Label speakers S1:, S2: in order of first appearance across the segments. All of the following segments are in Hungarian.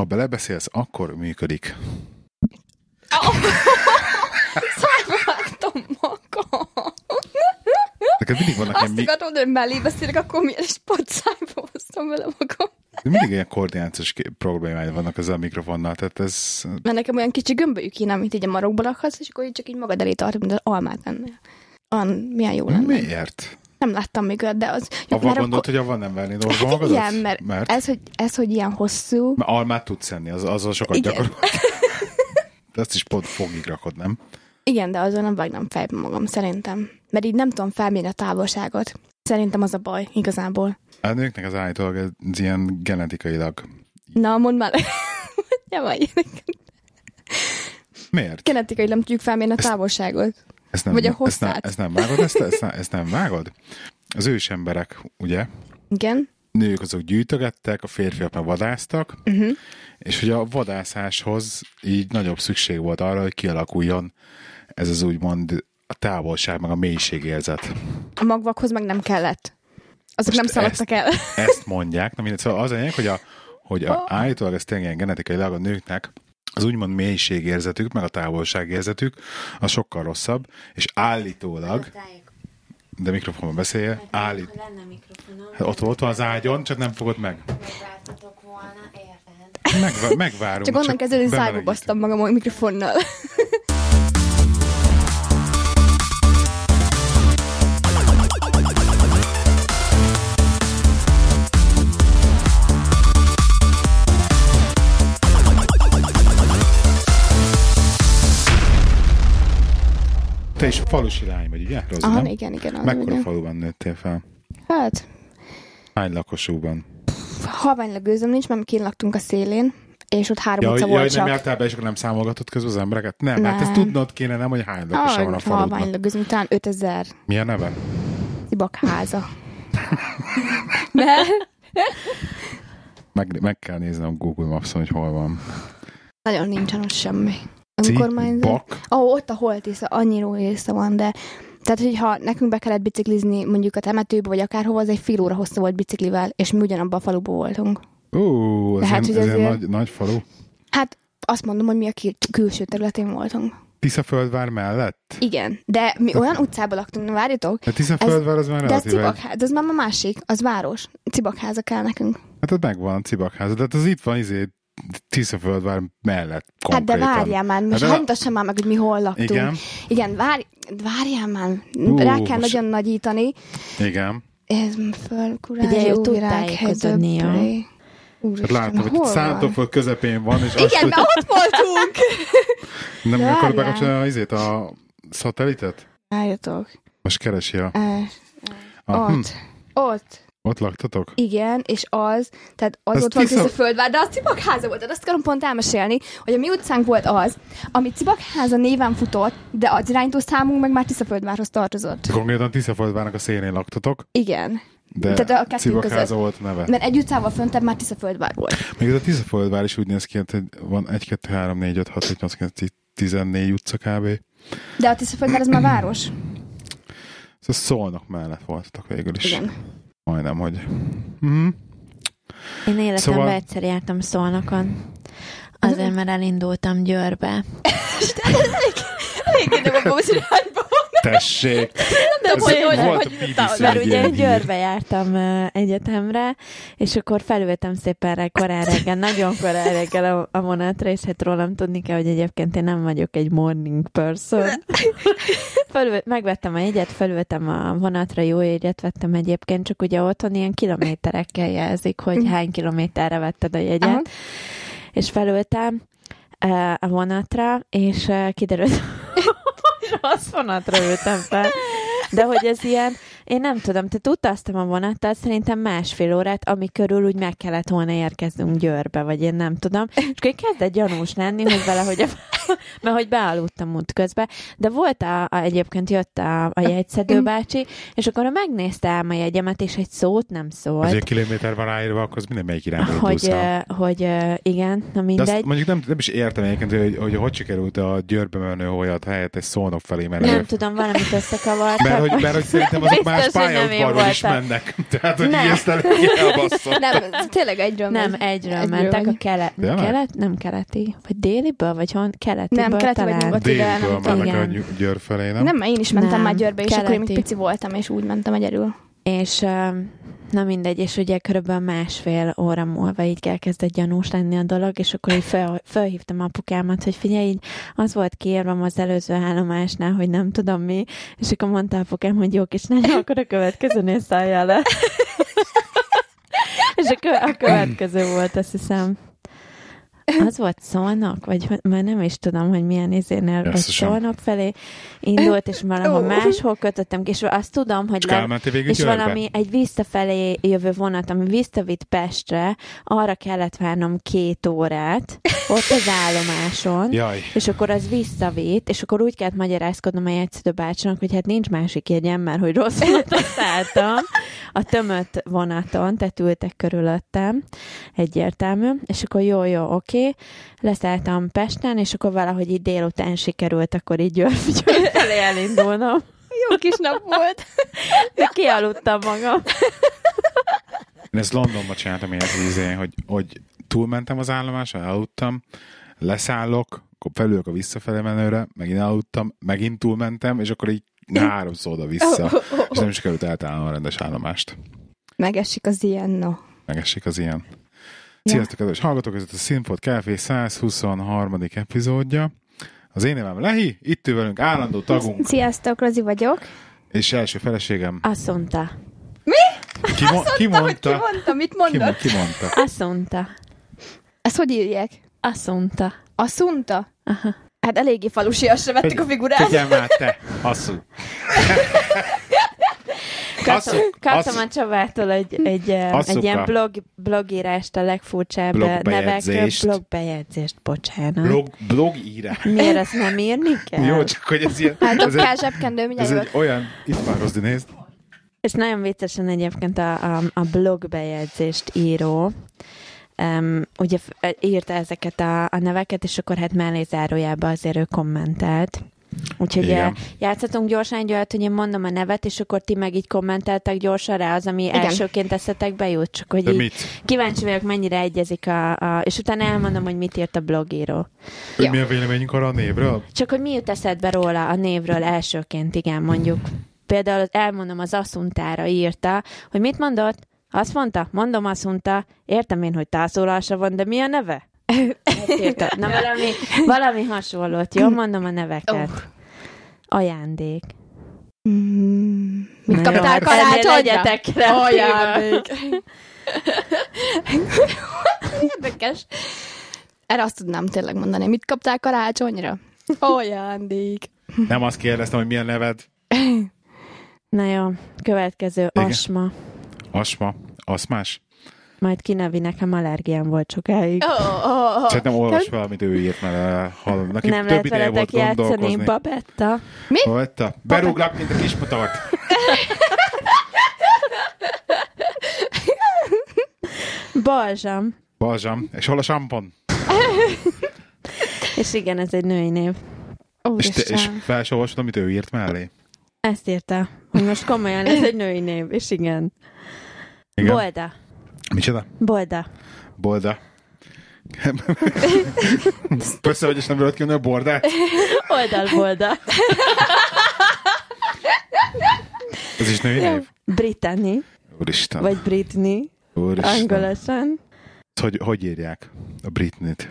S1: Ha belebeszélsz, akkor működik.
S2: Szállvágtam magam.
S1: Neked mindig vannak ilyen,
S2: Azt akartam, hogy mellé beszélek, akkor miért is pocájba hoztam vele magam.
S1: mindig ilyen koordinációs problémáid vannak ezzel a mikrofonnal, tehát ez...
S2: Mert nekem olyan kicsi gömbölyük kéne, amit így a marokba lakhatsz, és akkor így csak így magad elé tartod, mint az almát ennél. Olyan, milyen jó lenne.
S1: Miért?
S2: Nem láttam még olyat, de az...
S1: Avval
S2: mert
S1: gondolt, hogy avval nem verni dolgozva magadat?
S2: Igen, mert,
S1: mert?
S2: Ez, hogy, ez, hogy ilyen hosszú,
S1: Mert almát tudsz enni, az, azzal sokat
S2: Igen.
S1: gyakorol. De ezt is pont fogig rakod, nem?
S2: igen, de azon nem vágnám fejbe magam, szerintem. Mert így nem tudom felmérni a távolságot. Szerintem az a baj, igazából.
S1: A nőknek az állítólag ez ilyen genetikailag.
S2: Na, mondd már. ja, vagy.
S1: Miért?
S2: Genetikai nem tudjuk felmérni a távolságot.
S1: Ezt nem,
S2: Vagy a
S1: ezt, nem, ezt nem vágod? Ezt, ezt, nem, ezt nem vágod? Az ős emberek, ugye?
S2: Igen.
S1: Nők azok gyűjtögettek, a férfiak meg vadásztak,
S2: Uh-huh.
S1: és hogy a vadászáshoz így nagyobb szükség volt arra, hogy kialakuljon ez az úgymond a távolság, meg a mélységérzet.
S2: A magvakhoz meg nem kellett. Azok
S1: Most
S2: nem szaladtak el.
S1: Ezt mondják. Na mindegy, szóval az a lényeg, hogy, a, hogy a, állítólag ez tényleg genetikailag a nőknek az úgymond mélységérzetük, meg a távolságérzetük, az sokkal rosszabb, és állítólag, de mikrofonban beszélje, állít,
S3: Ha lenne mikrofonom,
S1: hát ott, ott van az ágyon, csak nem fogod meg.
S3: megváltatok volna, érted?
S1: Megvá- megvárunk.
S2: Csak onnan kezdődő, hogy szájba basztam magam a mikrofonnal.
S1: Te is falusi lány vagy, ugye? Rozi,
S2: Aha,
S1: nem?
S2: igen, igen. az
S1: Mekkora
S2: ugye.
S1: faluban nőttél fel?
S2: Hát,
S1: Hány lakosúban?
S2: halványlagőzöm nincs, mert kint laktunk a szélén, és ott három
S1: Ja,
S2: utca
S1: hogy, ja,
S2: volt
S1: nem jártál be, és akkor nem számolgatod közben az embereket? Nem, hát ezt
S2: Nem.
S1: tudnod kéne, nem, hogy hány lakosa van a
S2: Ah,
S1: faludnak.
S2: halványlagőzöm, talán 5000
S1: Mi a neve?
S2: szibakháza. Mert
S1: Meg, meg kell néznem Google Maps-on, hogy hol van.
S2: nagyon nincsen ott semmi. Önkormányzat.
S1: Bak,
S2: Ó, oh, ott a holtésze, annyira észre van, de tehát, hogyha nekünk be kellett biciklizni mondjuk a temetőbe, vagy akárhova, az egy fél óra hosszú volt biciklivel, és mi ugyanabban a faluban voltunk.
S1: Ú, ez,
S2: hogy
S1: ez
S2: azért-
S1: nagy, nagy falu.
S2: Hát azt mondom, hogy mi a kül- külső területén voltunk.
S1: Tiszaföldvár mellett?
S2: Igen, de mi olyan utcában laktunk, na várjatok,
S1: A Tiszaföldvár az már
S2: de Cibakház, ez már a másik, az város. Cibakháza kell nekünk.
S1: Hát ott megvan a Cibakháza, de hát az itt van izé Tiszaföldvár mellett
S2: Hát de
S1: konkrétan.
S2: várjál már, most hát mutassam már meg, hogy mi hol laktunk.
S1: Igen,
S2: Igen, várj, várjál már,
S1: Ú,
S2: rá kell
S1: most-
S2: nagyon nagyítani.
S1: igen.
S2: Ez föl, kurázs,
S3: Ugye,
S2: jó
S3: ő tud
S2: virág,
S3: tájékozódni, jó?
S2: hedöbré.
S1: Hát
S2: Úristen,
S1: látom, hogy? Szántóföld közepén van, és azt,
S2: Igen,
S1: hogy
S2: mert ott voltunk.
S1: nem akarod bekapcsolni az izét, a szatelitet?
S2: Várjatok.
S1: Most keresi a...
S2: Eh,
S1: a hm,
S2: Ott. Ott.
S1: laktatok?
S2: Igen, és az, tehát az
S1: Ez
S2: ott volt
S1: Tisza-
S2: a földvár, de az Cibakháza volt, tehát azt akarom pont elmesélni, hogy a mi utcánk volt az, ami Cibakháza néven futott, de az irányító számunk meg már Tiszaföldvárhoz tartozott.
S1: Konkrétan Tiszaföldvárnak a szélén laktatok,
S2: Igen,
S1: de
S2: Tehát a kettő között.
S1: volt neve.
S2: mert egy utcával föntebb már Tiszaföldvár volt.
S1: Még ez a Tiszaföldvár is úgy néz ki, hogy van 1, 2, 3, 4, 5, 6, 7, 8, 9, 10, 14 utca kb.
S2: De a Tiszaföldvár az már város.
S1: Ez Szolnok mellett voltatok végül is.
S2: Igen.
S1: Majdnem, hogy... Mhm.
S3: Én életemben
S1: Szóval-
S3: egyszer jártam Szolnokon. Azért, mert elindultam Győrbe.
S2: Igen, de abban az irányba.
S1: Tessék!
S2: De
S1: Ez
S2: hogy, hogy,
S1: volt
S2: hogy,
S3: Mert
S1: egy
S3: ugye. Győrbe jártam egyetemre, és akkor felültem szépen rá korán reggel, nagyon korán reggel a, a vonatra, és hát rólam tudni kell, hogy egyébként én nem vagyok egy morning person. Felül, megvettem a jegyet, felültem a vonatra, jó jegyet vettem egyébként, csak ugye otthon ilyen kilométerekkel jelzik, hogy hány kilométerre vetted a jegyet,
S2: Aha.
S3: és felültem a vonatra, és kiderült, rossz vonatra ültem fel. De hogy ez ilyen, én nem tudom, tehát utaztam a vonattal szerintem másfél órát, ami körül úgy meg kellett volna érkeznünk Győrbe, vagy én nem tudom. És akkor kezdett gyanús lenni, hogy valahogy a mert hogy bealudtam út közben, de volt a, a egyébként jött a, a jegyszedő bácsi, és akkor megnézte ám a jegyemet, és egy szót nem szólt.
S1: Az egy kilométer van ráírva, akkor az minden melyik irányba
S3: hogy, ö, hogy ö, igen, na
S1: De
S3: mindegy.
S1: azt mondjuk nem, nem is értem egyébként, hogy, hogy hogy sikerült a Győrbe menő holjat helyett egy szónok felé menni.
S3: nem tudom, valamit összekavartam.
S1: Mert hogy, mert hogy szerintem azok más pályaudvarról is mennek. Tehát, hogy
S3: Nem.
S1: így ezt eléggé elbasszott.
S2: Nem, tényleg egyről
S3: Nem,
S2: megy.
S3: egyről,
S2: Egyről
S3: mentek a
S2: megy.
S3: kelet,
S1: Tényleg?
S3: kelet, nem keleti, vagy déliből, vagy hon, keletiből
S2: Nem, keleti vagy
S3: talán.
S2: nyugati. de nem tudom.
S1: mennek a
S3: Igen.
S1: Győr felé, nem?
S2: Nem, mert én is mentem
S3: Nem,
S2: már Győrbe, és akkor én még
S3: keleti.
S2: pici voltam, és úgy mentem egyedül.
S3: És ö, na mindegy, és ugye körülbelül másfél óra múlva így elkezdett gyanús lenni a dolog, és akkor így fel, felhívtam apukámat, hogy figyelj, így az volt kiírva az előző állomásnál, hogy nem tudom mi, és akkor mondta apukám, hogy jó kis nagyon, akkor a következőnél szálljál le. és a, kö- a következő volt, azt hiszem, az volt szolnok, vagy már nem is tudom, hogy milyen izénél, vagy szolnok felé indult, és valahol
S2: Ó.
S3: máshol kötöttem ki, és azt tudom, hogy
S1: És
S3: le, és
S1: Győrbe?
S3: valami egy visszafelé jövő vonat, ami visszavitt Pestre, arra kellett várnom két órát, ott az állomáson,
S1: Jaj.
S3: és akkor az visszavitt, és akkor úgy kellett magyarázkodnom a jegyszedő bácsinak, hogy hát nincs másik jegyem, mert hogy rossz szálltam a tömött vonaton, tehát ültek körülöttem, egyértelmű, és akkor jó, jó, oké, leszálltam Pesten, és akkor valahogy így délután sikerült, akkor így Győr, felé elindulnom.
S2: Jó kis nap volt.
S3: De kialudtam magam.
S1: Én ezt Londonban csináltam ilyet, izé, hogy, hogy túlmentem az állomáson, aludtam, leszállok, akkor felülök a visszafelé menőre, megint aludtam, megint túlmentem, és akkor így háromszor oda-vissza, és nem is került eltalálnom a rendes állomást.
S2: Megesik az ilyen, no.
S1: Megesik az ilyen. Sziasztok, kedves hallgatók, ez a Színpod Café 123. epizódja. Az én nevem Lehi, itt ül velünk állandó tagunk,
S2: Sziasztok, Rozi vagyok.
S1: és első feleségem.
S3: Azt mondta.
S1: Ki, mo- ki
S2: Ki
S1: mondta?
S2: mondta, mit
S1: Ki, mo-
S2: mondott?
S1: ki mondta?
S3: Azt mondta.
S2: Ezt hogy írják?
S3: Azt mondta.
S2: Asszunta?
S3: Aha.
S2: Hát eléggé falusiasra vettük a figurát.
S1: Figyelj már te, asszú.
S3: Kaptam, a Csabától egy, egy,
S1: Asszuka.
S3: egy ilyen blog, blogírást a legfurcsább nevekről. Blogbejegyzést, bocsánat.
S1: Blog, blogírás.
S3: Miért azt nem írni kell?
S1: Jó, csak hogy ez ilyen...
S2: Hát
S1: ez egy,
S2: zsebkendő, mindjárt
S1: ez egy olyan... Itt van, Rozdi, nézd.
S3: És nagyon viccesen egyébként a, a, a blogbejegyzést író, um, ugye írta ezeket a, a neveket, és akkor hát mellé zárójába azért ő kommentelt. Úgyhogy
S1: Igen.
S3: Igen. játszhatunk gyorsan egy olyat, hogy én mondom a nevet, és akkor ti meg így kommenteltek gyorsan rá az, ami Igen. elsőként eszetekbe jut, csak hogy így
S1: mit?
S3: kíváncsi vagyok, mennyire egyezik a, a... És utána elmondom, hogy mit írt a blogíró.
S1: Hogy
S2: Ja.
S1: mi a véleményünk arra a névről?
S3: Csak hogy mi jut eszedbe róla a névről elsőként, igen, mondjuk. Például elmondom, az asszuntára írta, hogy mit mondott? Azt mondta, mondom, mondta, értem én, hogy tászólása van, de mi a neve? Na valami, valami hasonlót, jó? Mondom a neveket.
S2: Oh.
S3: Ajándék.
S2: Mm, mit kaptál karácsonyra? Ajándék. Érdekes. Erre azt tudnám tényleg mondani. Mit kaptál karácsonyra? Ajándék.
S1: Nem azt kérdeztem, hogy milyen neved.
S3: Na jó, következő,
S1: Igen.
S3: asma.
S1: Asma. Aszmás?
S3: Majd kinevi nekem allergiám volt sokáig.
S2: Oh, oh, oh.
S1: Szerintem olvas fel, amit ő írt, mert eh, hallom. Neki
S3: Nem
S1: több
S3: lehet veletek játszani. Babetta.
S1: Hallta? Berúglak, mint a kismotort.
S3: Balzsam.
S1: Balzsam. És hol a sampon?
S3: És igen, ez egy női név.
S1: És, te, és
S2: Úristen.
S1: fel se olvasod, amit ő írt mellé?
S3: Ezt írta, hogy most komolyan ez egy női név, és igen.
S1: Igen.
S3: Bolda.
S1: Micsoda?
S3: Bolda.
S1: Bolda. Persze, hogy is nem tudod ki a bordát?
S3: Oldal Bolda.
S1: Ez is női név?
S3: Brittany,
S1: Úristen.
S3: vagy Britney,
S1: Úristen.
S3: angolosan.
S1: Hogy, hogy írják a Britnit?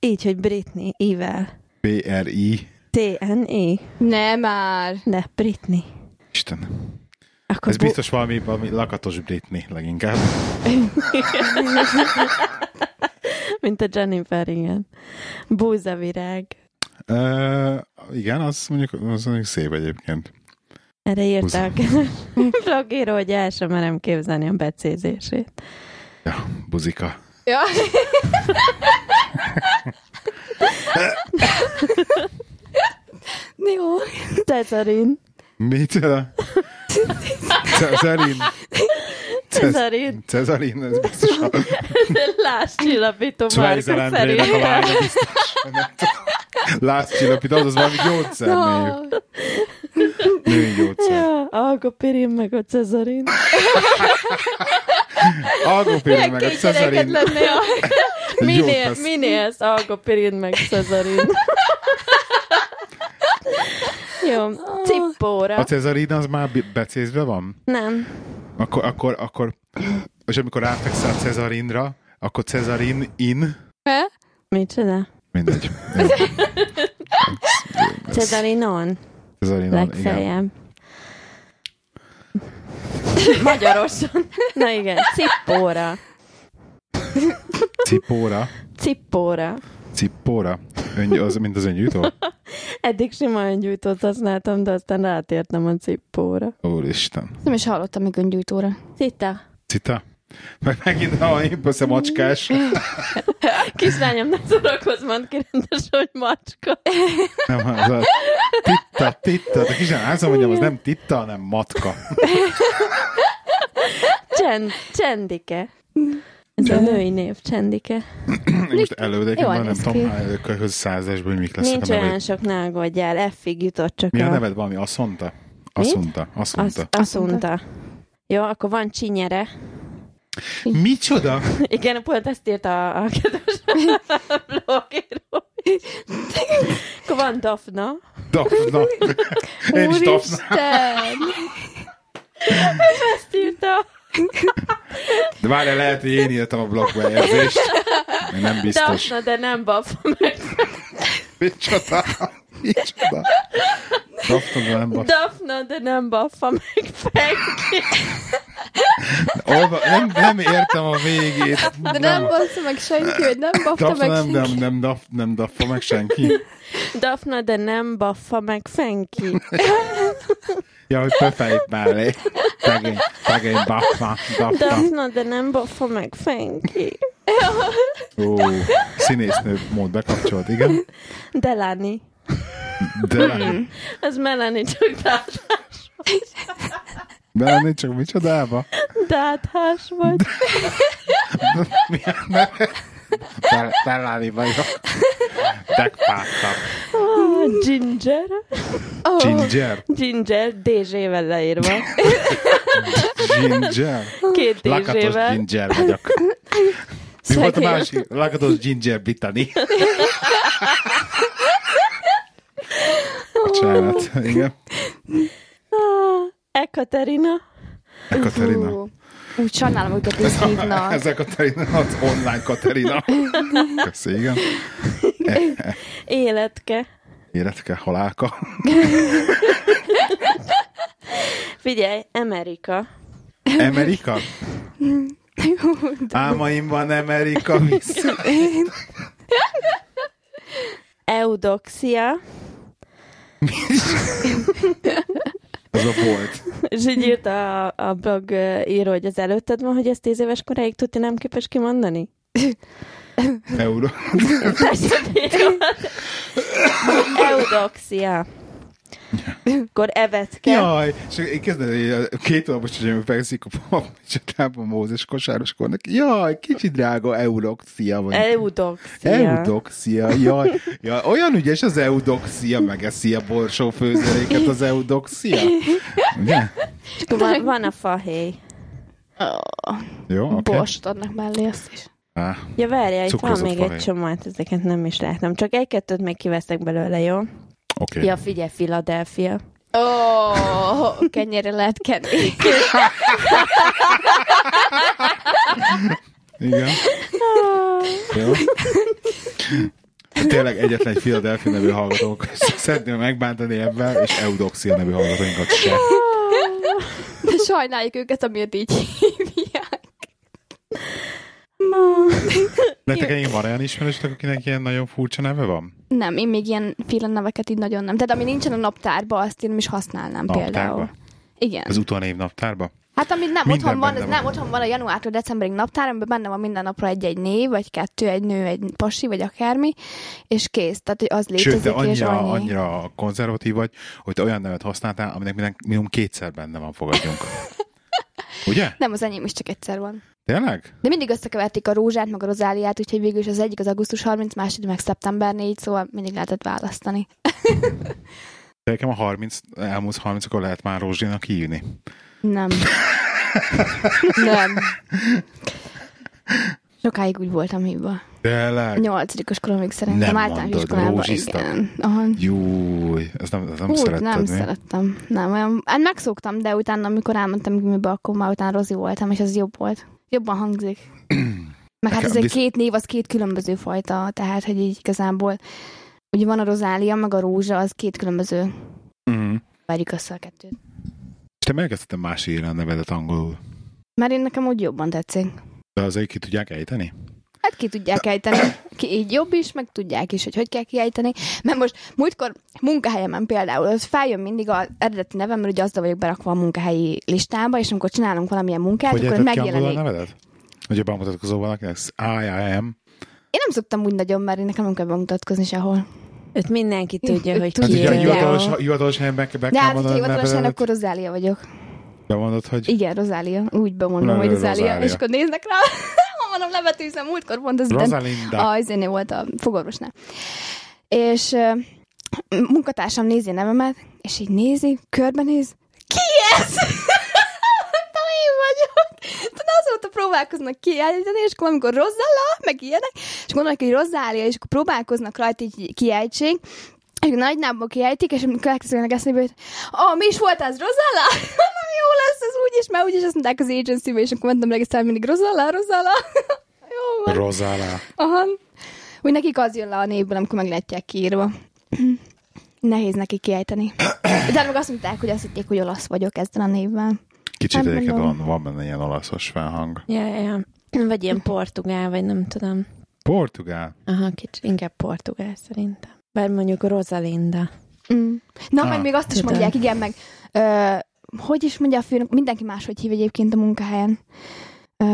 S3: Így, hogy Britney, ível.
S1: B-R-I.
S3: T-N-E.
S2: Ne már.
S3: De, Britney.
S1: Isten.
S3: Akkor
S1: Ez
S3: bu-
S1: biztos valami, valami lakatos Britney leginkább.
S3: Mint a Jennifer, igen. Búzavirág.
S1: Uh, igen, az mondjuk, az mondjuk szép egyébként.
S3: Erre írták blogíró, hogy el sem merem képzelni a becézését.
S1: Ja, buzika.
S2: Ja.
S3: Cezarin.
S1: Micsoda? Cezarin.
S3: Cezarin.
S1: Cezarin, ez biztos a
S3: Lásscsillapító márka
S1: Andrének a lánya biztos. Lászcsillapító, az valami gyógyszer név. Női gyógyszer.
S3: Ja, algopirin meg a cezarin.
S1: Algopirin meg a Cezarin.
S2: lenne, ja.
S3: Minél, minél algopirin meg cezarin. Jó, cippóra.
S1: A Cezarin az már be- becézve van?
S3: Nem.
S1: Akkor, akkor, akkor, és amikor ráfekszel a Cezarinra, akkor Cezarin in,
S2: Me?
S3: Micsoda?
S1: mindegy. Jó.
S3: Cezarinon.
S1: Cezarin, igen.
S3: Legfeljebb. Magyarosan. Na igen, cippóra.
S1: Cipóra.
S3: Cippóra.
S1: Cippóra. Öngy, az, mint az öngyújtó?
S3: Eddig sima öngyújtót használtam, de aztán rátértem a cippóra.
S1: Úristen.
S2: Nem is hallottam még öngyújtóra.
S3: Cita.
S1: Cita? Meg megint a impösze macskás.
S3: Kislányom, ne szórakozz, mondd ki rendes, hogy macska.
S1: Nem, az a titta, titta. De kisán azt mondjam, az nem titta, hanem matka.
S3: Csend, csendike. Ez a női név, csendike.
S1: Most
S2: Jól
S1: van, nem tudom, közös százasból mik lesznek
S3: Nincs
S1: a
S3: olyan sok, ne aggódjál. F-ig jutott csak
S1: Mi a
S3: a...
S1: neved valami? Asszonta? Asszonta. Asszonta.
S3: Mondta. Jó, akkor van csinyere.
S1: Micsoda?
S3: Igen, pont ezt írta a, a kedves blogíró. Akkor van Dafna.
S1: Dafna. Én is Dafna.
S2: Úristen!
S3: Ezt írta.
S1: De várjál, lehet, hogy én írtam a blogbejegyzést. Nem biztos.
S3: Dafna, de nem Baffa meg.
S1: Micsoda? Micsoda? Dafna, de nem Dafna.
S3: Dafna, de nem Baffa meg Fenki.
S1: Olva, nem, nem értem a végét.
S2: De nem bassza meg senki, hogy nem bafta
S1: Dafna
S2: meg
S1: nem,
S2: senki.
S1: nem, nem, daf, nem daffa meg senki.
S3: Dafna, de nem Baffa meg Fenki.
S1: Ja, hogy pöfejt mellé. Szegény, szegény dafna, dafna.
S3: Dafna, de nem Baffa meg Fenki.
S1: Ó, színésznő mód bekapcsolt, igen.
S3: Delani.
S1: De
S3: Ez Melanie csak dáthás.
S1: belenni csak micsodába?
S3: Dáthás vagy.
S1: Milyen neve? Bel- Belláni vagyok. Megpártam.
S3: Ah, Ginger.
S1: Ginger.
S3: Ginger, DZ-vel leírva.
S1: Ginger.
S3: Két
S1: Lakatos
S3: DZ-vel.
S1: ginger vagyok. Mi volt a másik? Lakatos ginger Brittany. Bocsánat. Igen.
S3: Ah, Ekaterina.
S2: Úgy sajnálom őket, hogy hívnak.
S1: Ez a Katerina, az online Katerina. Köszi, igen.
S3: Életke.
S1: Életke, halálka.
S3: Figyelj, Amerika.
S1: Amerika? Álmaimban Amerika vissza.
S3: Eudoxia.
S1: Az a volt.
S3: És így írta a, a blog író, hogy az előtted van, hogy ezt tíz éves koráig tudja nem képes kimondani? Bírod. Eudoxia. Akkor evetke.
S1: Jaj, és én kezdem, hogy két hónapos csecsemő fekszik a csatában Mózes kosároskor neki. Jaj, kicsi drága eudoxia vagy.
S3: Eudoxia.
S1: Eudoxia, jaj, jaj, olyan ügyes az eudoxia, megeszi a borsó főzeléket az eudoxia. Ugye?
S3: Akkor van, van a fahéj.
S1: Jó, oké. Okay.
S2: Borsot adnak mellé azt is.
S1: Ah,
S3: Ja, várjál, itt van még
S1: fahéj.
S3: egy csomó, hát ezeket nem is láttam. Csak egy-kettőt még kiveszek belőle, jó?
S1: Okay.
S3: Ja, figyelj, Philadelphia.
S2: Ó, oh, kenyére lehet kenni.
S1: Igen. Jó. Tényleg egyetlen egy Philadelphia nevű hallgatónk. Szeretném megbántani ebben, és Eudoxia nevű hallgatóinkat se.
S2: De sajnáljuk őket, amiért így hívják.
S1: Nektek ennyi van olyan ismerősök, akinek ilyen nagyon furcsa neve van?
S2: Nem, én még ilyen féle neveket így nagyon nem. Tehát ami nincsen a naptárba, azt én nem is használnám
S1: Naptárba?
S2: például. Igen.
S1: Az utónév naptárba?
S2: Hát amit nem
S1: Minden
S2: otthon van,
S1: van.
S2: nem otthon van a januártól decemberig naptár, amiben benne van minden napra egy-egy név, vagy kettő, egy nő, egy pasi, vagy akármi, és kész. Tehát, hogy az létezik,
S1: Sőt,
S2: és
S1: annyira,
S2: annyi.
S1: annyira konzervatív vagy, hogy te olyan nevet használtál, aminek minden, minimum kétszer benne van, fogadjunk. Ugye?
S2: Nem, az enyém is csak egyszer van.
S1: Tényleg?
S2: De mindig összekeverték a rózsát, meg a rozáliát, úgyhogy végül is az egyik az augusztus 30, második meg szeptember 4, szóval mindig lehetett választani.
S1: De nekem a 30, elmúlt 30 akkor lehet már Rózsinak hívni.
S2: Nem. nem. Sokáig úgy voltam hívva.
S1: Tényleg?
S2: Nyolcadikos koromig szerintem
S1: Nem mondod,
S2: iskolában.
S1: rózsista?
S2: Igen. Aha.
S1: Júj, ezt nem, ezt nem
S2: Úgy,
S1: szeretted
S2: nem
S1: mi?
S2: szerettem. Nem, olyan, hát megszoktam, de utána, amikor elmentem gimibe, akkor már utána rozi voltam, és az jobb volt. Jobban hangzik. Meg hát ez egy két név, az két különböző fajta, tehát, hogy így igazából ugye van a rozália, meg a rózsa, az két különböző.
S1: Mm.
S2: Várjuk össze a kettőt.
S1: És te megkezdted más írni a nevedet angolul.
S2: Mert én nekem úgy jobban tetszik.
S1: De azért ki tudják ejteni?
S2: Hát ki tudják ejteni. Ki így jobb is, meg tudják is, hogy hogy kell kiejteni. Mert most múltkor munkahelyemen például, az feljön mindig az eredeti nevem, mert ugye azzal vagyok berakva a munkahelyi listába, és amikor csinálunk valamilyen munkát,
S1: hogy
S2: akkor megjelenik.
S1: nevedet? Hogy bemutatkozó valakinek? I, I am.
S2: Én nem szoktam úgy nagyon, mert nekem nem kell bemutatkozni sehol.
S3: Őt mindenki tudja, hogy
S2: Hát
S1: Hát
S3: ki
S1: ugye a hivatalos, hivatalos helyen be, be
S2: De hát, hogyha hivatalosan,
S1: nevedet.
S2: akkor Rozália vagyok.
S1: Bemondod, hogy
S2: Igen, Rozália. Úgy bemondom, hogy Rozália. És akkor néznek rá, mondom, levetőzem, múltkor pont az
S1: Rosalinda.
S2: A izénél volt a fogorvosnál. És munkatársam nézi a nevemet, és így nézi, körbenéz, ki ez? Én vagyok. Tehát azóta próbálkoznak kiejteni, és akkor amikor Rozalla, meg ilyenek, és gondolják, hogy Rozália, és akkor próbálkoznak rajta így kiejtsék, és akkor nagy nábba kiejtik, és amikor elkezdenek eszébe, hogy oh, mi is volt az, Rozalla? Nem jó lesz ez úgyis, mert úgyis azt mondták az agency és akkor mentem regisztrálni mindig Rozalla, Rozalla. jó van.
S1: Rosala.
S2: Aha. Úgy nekik az jön le a névből, amikor meglátják kiírva. Nehéz neki kiejteni. De meg azt mondták, hogy azt hitték, hogy olasz vagyok ezzel a névvel.
S1: Kicsit
S2: Hát
S1: egyébként
S2: mondom.
S1: van, van benne ilyen olaszos felhang.
S3: Ja, ja. Vagy ilyen portugál, vagy nem tudom.
S1: Portugál.
S3: Aha, kicsit inkább portugál szerintem. Bár mondjuk Rosalinda.
S2: Mm. Na,
S1: Ah,
S2: meg még azt is
S3: tudom.
S2: mondják, igen, meg ö, hogy is mondja a főnök, mindenki máshogy hív egyébként a munkahelyen. Ö,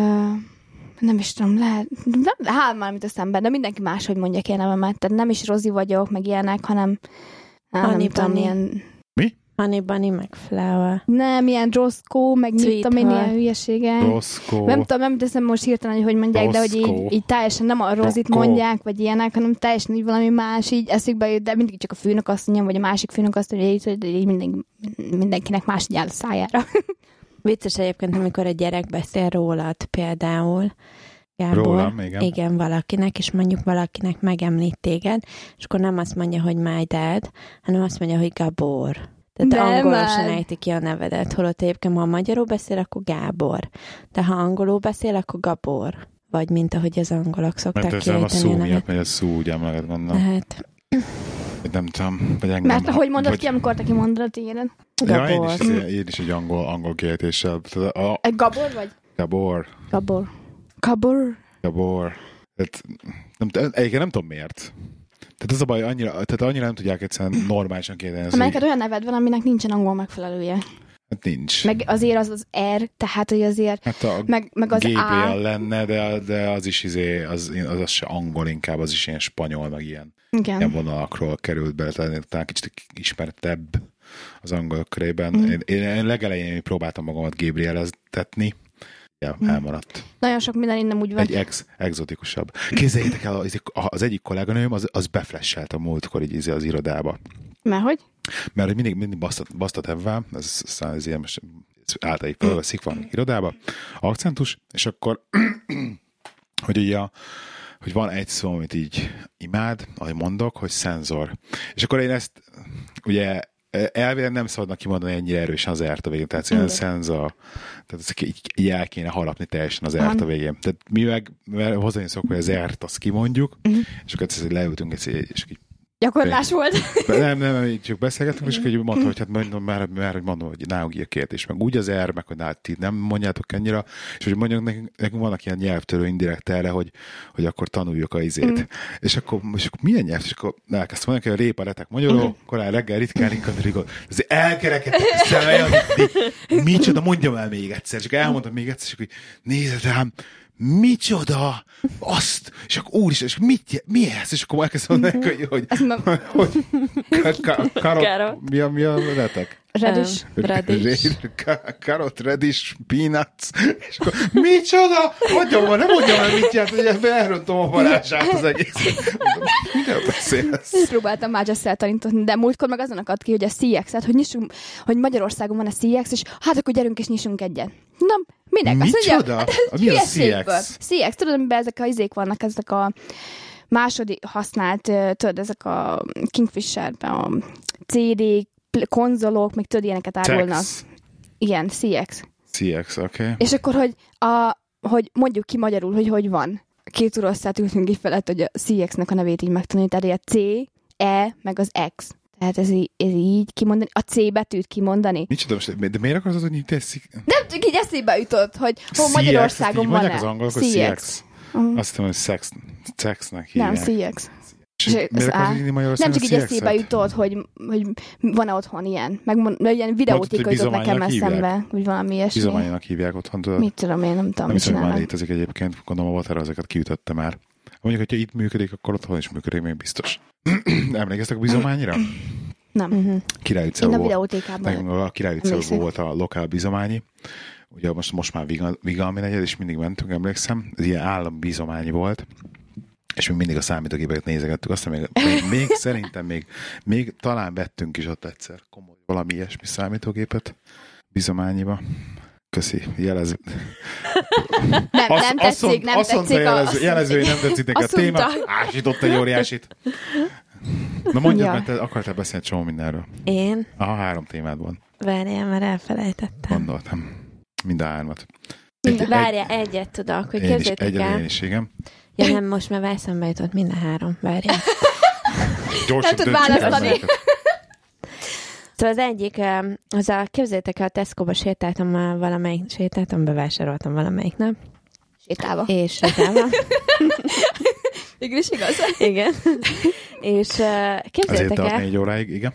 S2: nem is tudom, lehet, nem, hát már mit eszembe, de mindenki máshogy mondja ki a nevemet, tehát nem is Rozi vagyok, meg ilyenek, hanem á, nem
S3: Honey
S2: tudom,
S3: Bunny.
S2: ilyen
S3: Honey Bunny, meg Flower.
S2: Nem, ilyen Roscoe, meg mit tudom én, ilyen hülyesége.
S1: Roszkó.
S2: Nem tudom, nem teszem most hirtelen, hogy hogy mondják, de hogy
S1: Roscoe.
S2: így, így teljesen nem a rozit mondják, vagy ilyenek, hanem teljesen így valami más, így eszükbe jut, de mindig csak a főnök azt mondja, vagy a másik főnök azt mondja, hogy így, minden, mindenkinek más így áll a szájára.
S3: Vicces egyébként, amikor egy gyerek beszél rólad például. Gábor,
S1: Rólam, igen.
S3: igen, valakinek, és mondjuk valakinek megemlít téged, és akkor nem azt mondja, hogy my dad, hanem azt mondja, hogy Gabor. Tehát
S2: Nem
S3: angolul
S2: már.
S3: sem ejti ki a nevedet, holott egyébként, ha magyarul beszél, akkor Gábor. De ha angolul beszél, akkor Gabor. Vagy mint ahogy az angolok szokták
S1: Mert ez nem a
S3: kiejteni
S1: szó
S3: a
S1: miatt,
S3: nevet.
S1: mert a szó úgy emleget gondolom.
S3: Tehát
S1: Vagy nem tudom, vagy engem.
S2: Mert ahogy mondod
S1: vagy,
S2: ki, amikor te kimondod a tiédet.
S1: Ja, én
S3: Gabor.
S1: is, én is egy angol, angol kiejtéssel. A,
S2: Egy Gabor vagy?
S1: Gabor.
S2: Gabor. Gabor.
S1: Gabor. Tehát, nem, egyébként nem tudom miért. Tehát ez a baj, annyira, tehát annyira nem tudják egyszerűen normálisan kiejteni. ezt,
S2: Amelyeket olyan neved van, aminek nincsen angol megfelelője.
S1: Hát nincs.
S2: Meg azért az az R, tehát hogy azért,
S1: hát a
S2: meg, meg az
S1: GPL
S2: A.
S1: lenne, de, de az is izé, az, az, az se angol inkább, az is ilyen spanyol, meg ilyen, ilyen
S2: Igen.
S1: vonalakról került bele, tehát kicsit ismertebb az angol körében.
S2: Mm.
S1: Én, én, én legelején próbáltam magamat Gabrieleztetni,
S2: Mm.
S1: elmaradt.
S2: Nagyon sok minden innen úgy van.
S1: Egy ex, exotikusabb. Képzeljétek el, az, az egyik kolléganőm az, az beflesselt a múltkor így az irodába.
S2: Mert hogy?
S1: Mert mindig, mindig basztat, basztat ebben, ez, aztán ez ilyen most általában felveszik valami irodába, akcentus, és akkor, hogy ugye a, hogy van egy szó, amit így imád, ahogy mondok, hogy szenzor. És akkor én ezt ugye elvileg nem szabadnak kimondani ennyire erősen az ert a végén, tehát ilyen
S2: Igen.
S1: szenzor, tehát ezt így, így el kéne harapni teljesen az ert a végén. Tehát mi meg, mert hozzá szokva, hogy az ert azt kimondjuk,
S2: Mhm.
S1: és akkor leültünk, és így
S2: Gyakorlás volt.
S1: Nem, nem, nem, így csak beszélgettünk, és így mondta, hogy hát mondom, már, már hogy mondom, hogy nálunk ilyen kérdés, meg úgy az R, meg hogy nálad ti nem mondjátok ennyire, és hogy mondjuk nekünk, nekünk vannak ilyen nyelvtörő indirekt erre, hogy, hogy akkor tanuljuk a izét. Mm. És akkor, akkor milyen nyelv? És akkor elkezdtem mondani, hogy a répa retek magyarul, mm. korán reggel ritkán ritkán Ez elkerekedtek a szemei, hogy micsoda, mondjam el még egyszer, csak elmondtam még egyszer, és akkor így nézed rám, micsoda, azt, és akkor úr is, és mit, mi ez? És akkor elkezdtem mondani, hogy, hogy, hogy, ka- ka- karot,
S3: Karot.
S1: mi a, mi a retek?
S2: Redis.
S3: Radish.
S1: Ka- Karot, radish, peanuts, és akkor micsoda? Mondjam már, nem mondjam el, mit jelent, hogy elrontom a varázsát az egész. Miről beszélsz?
S2: Próbáltam már just tanítani, de múltkor meg azon akadt ki, hogy a CX-et, hogy nyissunk, hogy Magyarországon van a CX, és hát akkor gyerünk és nyissunk egyet. Na, minek? Azt
S1: Micsoda?
S2: hát
S1: Mi a. CX?
S2: CX, tudod, amiben ezek a izék vannak, ezek a második használt, tudod, ezek a Kingfisherben a CD, konzolok, meg tudod, ilyeneket árulnak.
S1: Tex.
S2: Igen, CX.
S1: CX, oké. Okay.
S2: És akkor, hogy, a, hogy mondjuk ki magyarul, hogy hogy van. Két oroszát ültünk így felett, hogy a CX-nek a nevét így megtanulni, tehát a C, E, meg az X. Tehát ez így, ez így kimondani, a C betűt kimondani.
S1: Micsoda most, de miért akarod, hogy így teszik?
S2: Nem csak így eszébe jutott, hogy hol
S1: CX,
S2: Magyarországon
S1: ezt így
S2: van
S1: mondják az angolok, hogy CX.
S2: Mhm.
S1: Azt hiszem, hogy sex, sexnek
S2: Nem,
S1: hívják.
S2: CX.
S1: És miért
S2: az
S1: akarod
S2: A.
S1: írni
S2: Nem
S1: Magyarországon
S2: csak így eszébe jutott, hogy, hogy van-e otthon ilyen. Meg ilyen videótéka
S1: hogy
S2: jutott nekem eszembe, vagy valami ilyesmi.
S1: Bizománynak hívják otthon, tudod?
S2: Mit tudom én, nem tudom,
S1: Nem hiszem, hogy már létezik egyébként. Gondolom a Water ezeket kiütötte már. Mondjuk, hogyha itt működik, akkor otthon is működik, még biztos. Emlékeztek a bizományra?
S2: Nem.
S3: Uh-huh.
S1: Király
S2: Én a videótékában.
S1: Nekünk a Király volt a lokál bizományi. Ugye most, most már Viga- Vigalmi negyed, és mindig mentünk, emlékszem. Ez ilyen állam bizományi volt. És mi mindig a számítógépeket nézegettük. Aztán még, még, még szerintem még, még talán vettünk is ott egyszer komoly valami ilyesmi számítógépet bizományiba. Köszi, jelez.
S2: Nem, nem tetszik, nem
S1: azt mondta
S2: tetszik. a-
S1: jelező, jelező, nem tetszik neki a
S2: azt
S1: téma.
S2: mondta.
S1: Ásított egy óriásit. Na mondjad,
S2: Ja.
S1: mert te akartál beszélni csomó mindenről.
S3: Én?
S1: Aha, három témád van.
S3: Várjál, mert elfelejtettem.
S1: Gondoltam. Mind a hármat.
S2: Mind-
S3: Várjál, egyet tudok, hogy
S1: egyre
S3: el.
S1: én is, igen.
S3: Ja nem, most már eszembe jutott mind a három. Várjál.
S1: Gyorsan
S2: tud
S1: döntsük el
S2: választani.
S3: Szóval az egyik, em, az a, képzeljétek el, a Tesco-ba sétáltam már valamelyik, sétáltam, bevásároltam valamelyik nap,
S2: Sétálva.
S3: és sétálva.
S2: Végül is igaz.
S3: Igen. és uh, képzeljétek el,
S1: négy óráig, igen.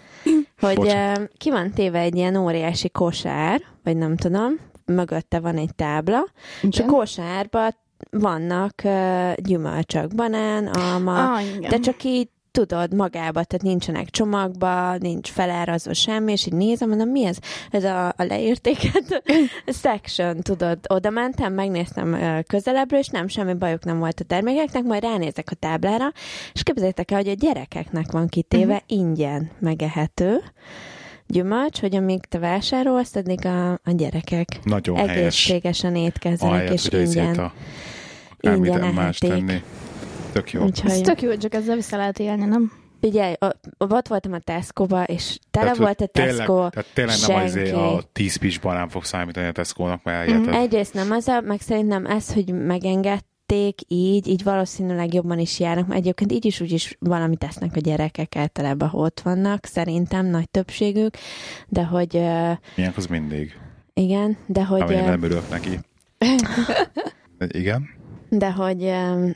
S3: hogy
S1: Bocsánat.
S3: uh, ki van téve egy ilyen óriási kosár, vagy nem tudom, mögötte van egy tábla, és a kosárba vannak uh, gyümölcsök, banán, alma,
S2: Ah, igen.
S3: de csak így tudod, magába, tehát nincsenek csomagba, nincs felárazva semmi, és így nézem, mondom, mi ez? Ez a, a leértéket section, tudod, oda mentem, megnéztem közelebbről, és nem, semmi bajuk nem volt a termékeknek, majd ránézek a táblára, és képzeljétek el, hogy a gyerekeknek van kitéve uh-huh. ingyen megehető gyümölcs, hogy amíg te vásárolsz, addig a, a gyerekek
S1: Nagyon helyes.
S3: egészségesen étkezzenek,
S1: Ahelyett,
S3: és ingyen.
S1: a
S3: ingyen
S1: más tenni. Tök jó.
S2: Ez
S3: Úgyhogy...
S2: tök jó, csak ezzel vissza lehet élni, nem?
S3: Figyelj, o- ott voltam a Tesco-ba, és tele
S1: Tehát,
S3: volt a
S1: hogy tényleg,
S3: Tesco,
S1: Tehát tényleg nem azért
S3: senki.
S1: a 10 pis banán fog számítani a Tesco-nak, mert elhiheted.
S3: Egyrészt nem az, a, meg szerintem ez, hogy megengedték így, így valószínűleg jobban is járnak, mert egyébként így is úgy is valamit tesznek a gyerekek általában, ha ott vannak, szerintem nagy többségük, de hogy uh,
S1: Ilyenek az mindig.
S3: igen, de hogy,
S1: Amire
S3: uh,
S1: nem örülök neki. Igen?
S3: de hogy um,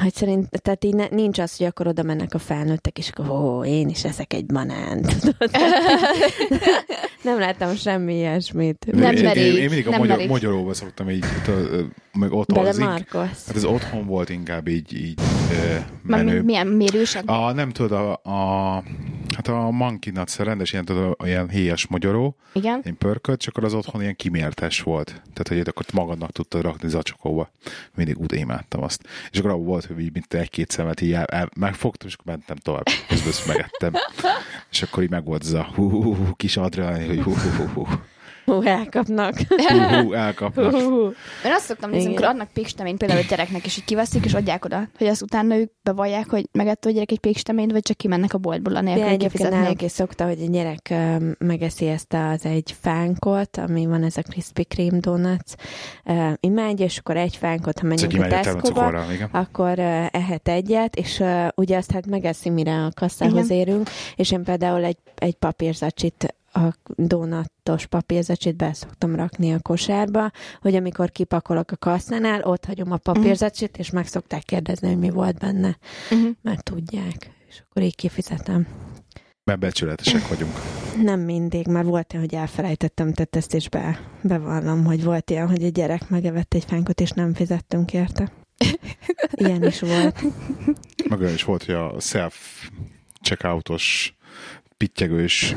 S3: hogy szerint, tehát így ne, nincs az, hogy akkor oda mennek a felnőttek, és akkor ó, én is eszek egy banánt. tudod? nem láttam semmi ilyesmit.
S2: Nem
S1: én,
S2: merik,
S1: én, én mindig a
S2: nem
S1: magyar,
S2: merik.
S1: magyaróba szoktam így, ö, meg otthon hát az otthon volt inkább így, így ö,
S2: Már mi,
S1: menő.
S2: milyen mérősek?
S1: A, nem tudod, a, a, hát a monkey nuts, rendes ilyen, tudod, ilyen héjas magyaró,
S2: Igen?
S1: egy pörkölt, csak akkor az otthon ilyen kimértes volt. Tehát, hogy akkor magadnak tudtad rakni zacskóba. Mindig úgy imádtam azt. És akkor volt, hogy így mint egy-két szemet így el, el, megfogtam, és akkor mentem tovább. Közben megettem. És akkor így meg volt ez a hú, hú, hú, kis adrenalin, hogy hú, hú, hú, hú.
S3: Hú, elkapnak.
S1: Hú, elkapnak.
S3: Hú.
S2: Én azt szoktam nézni, amikor adnak péksteményt például a gyereknek, és így kiveszik, és adják oda, hogy az utána ők bevallják, hogy megetto a gyerek egy péksteményt, vagy csak kimennek a boltból, anélkül, hogy
S3: egyébként
S2: kifizetnék.
S3: nálunk is szokta, hogy a gyerek megeszi ezt az egy fánkot, ami van ez a Krispy Kreme donuts, ö, imádja, és akkor egy fánkot, ha megyünk a
S1: igen.
S3: akkor ehet egyet, és ugye azt hát megeszi, mire a kasszához
S2: Igen.
S3: érünk, és én például egy, egy papírzacsit a donatos papírzacsit be szoktam rakni a kosárba, hogy amikor kipakolok a kasszánál, ott hagyom a papírzacsit, és meg szokták kérdezni, hogy mi volt benne,
S2: Uh-huh.
S3: mert tudják, és akkor így kifizetem.
S1: Mert becsületesek vagyunk.
S3: Nem mindig, mert volt olyan, hogy elfelejtettem, tehát ezt is be, bevallom, hogy volt ilyen, hogy egy gyerek megevett egy fánkot, és nem fizettünk érte. Ilyen is volt.
S1: Meg olyan is volt, hogy a self checkoutos pittyegős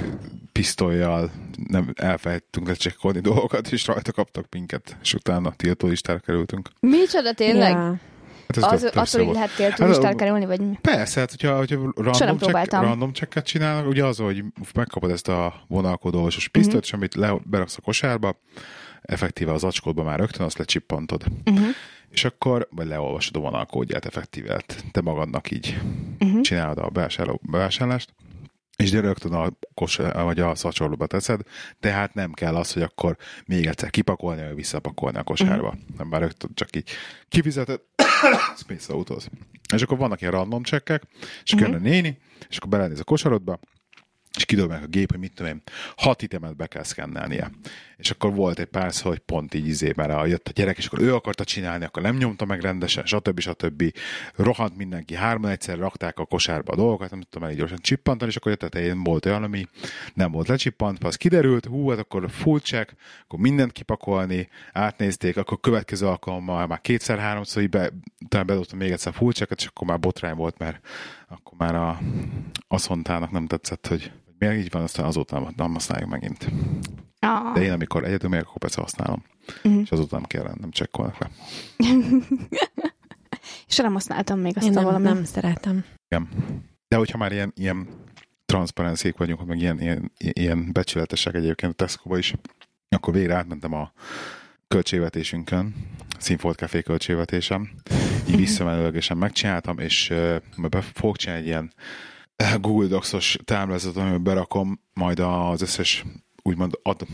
S1: pisztolyjal nem elfelejtettünk lecsekkolni dolgokat, és rajta kaptak minket, és utána tiltó listára kerültünk.
S2: Micsoda tényleg?
S3: Ja.
S1: Hát ez
S2: Az,
S1: tök
S2: attól így lehet
S1: Hát,
S2: téltúristára kerülni, vagy mi?
S1: Persze, hát hogyha, hogyha random, check, random checket csinálnak, ugye az, hogy megkapod ezt a vonalkodós pisztolyt,
S2: Mhm.
S1: és amit le, beraksz a kosárba, effektíve az acskodba már rögtön azt lecsippantod.
S2: Uh-huh.
S1: És akkor, vagy leolvasod a vonalkódját effektíve, hát te magadnak így
S2: Uh-huh.
S1: csinálod a bevásárlást, és de rögtön a, kosár, vagy a szatyorba teszed, tehát nem kell az, hogy akkor még egyszer kipakolni, vagy visszapakolni a kosárba. Uh-huh. Nem már rögtön csak így kifizeted, space autóz. És akkor vannak ilyen random csekkek, és uh-huh. Jön a néni, és akkor belenéz a kosarodba, és kidobják a gép, hogy mit tudom én, hat itemet be kell szkennelnie. És akkor volt egy pár szó, hogy pont így izé, mert a, jött a gyerek, és akkor ő akarta csinálni, akkor nem nyomta meg rendesen, stb. stb. Rohant mindenki, hárman egyszer rakták a kosárba a dolgokat, nem tudtam elég gyorsan csippantani, és akkor jött a tetején volt olyan, ami nem volt lecsippantva, az kiderült, hú, hát akkor full check, akkor mindent kipakolni, átnézték, akkor következő alkalommal már kétszer-háromszor így be, utána bedobtam még egyszer full checket, és akkor már botrány volt, mert akkor már a aszontának nem tetszett, hogy miért így van, aztán azóta nem, nem használjuk megint.
S2: Ah.
S1: De én amikor egyedül megyek, akkor persze használom.
S2: Mhm.
S1: És azóta nem kell, nem csekkolnak le.
S2: És nem használtam még azt
S3: Én
S2: a
S3: nem,
S2: valami.
S3: nem szeretem.
S1: Igen. De hogyha már ilyen, ilyen transzparencék vagyunk, meg ilyen, ilyen, ilyen becsületesek egyébként a tesco is, akkor végre átmentem a költségvetésünkön, Színfolt Café költségvetésem, így visszamenőlegesen megcsináltam, és uh, be fogok csinálni egy ilyen Google Docs-os táblázatot, amiben berakom majd az összes úgymond ad,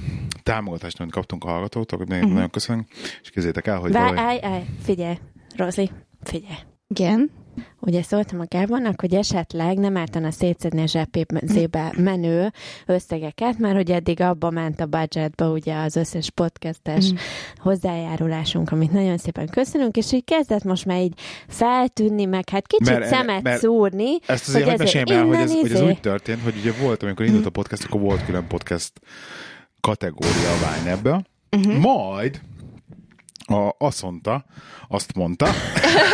S1: támogatást, amit kaptunk a hallgatóktól, nagyon, nagyon köszönünk, és kézzétek el, hogy
S3: Várj,
S1: valami-
S3: állj, állj, figyelj, Rozi, figyelj.
S2: Igen.
S3: Ugye szóltam a Gábornak, hogy esetleg nem ártana szétszedni a zsebébe menő összegeket, mert hogy eddig abba ment a budgetba ugye az összes podcastes
S2: Mm.
S3: hozzájárulásunk, amit nagyon szépen köszönünk, és így kezdett most már így feltűnni, meg hát kicsit
S1: Mert-
S3: szemet
S1: mert-
S3: szúrni.
S1: Ezt azért
S3: hogy
S1: meséljem el, hogy ez,
S3: innen
S1: hogy ez
S3: izé-
S1: úgy történt, hogy ugye volt, amikor indult a podcast, akkor volt külön podcast kategória a Vine
S2: Uh-huh.
S1: Majd a, azt mondta, azt mondta,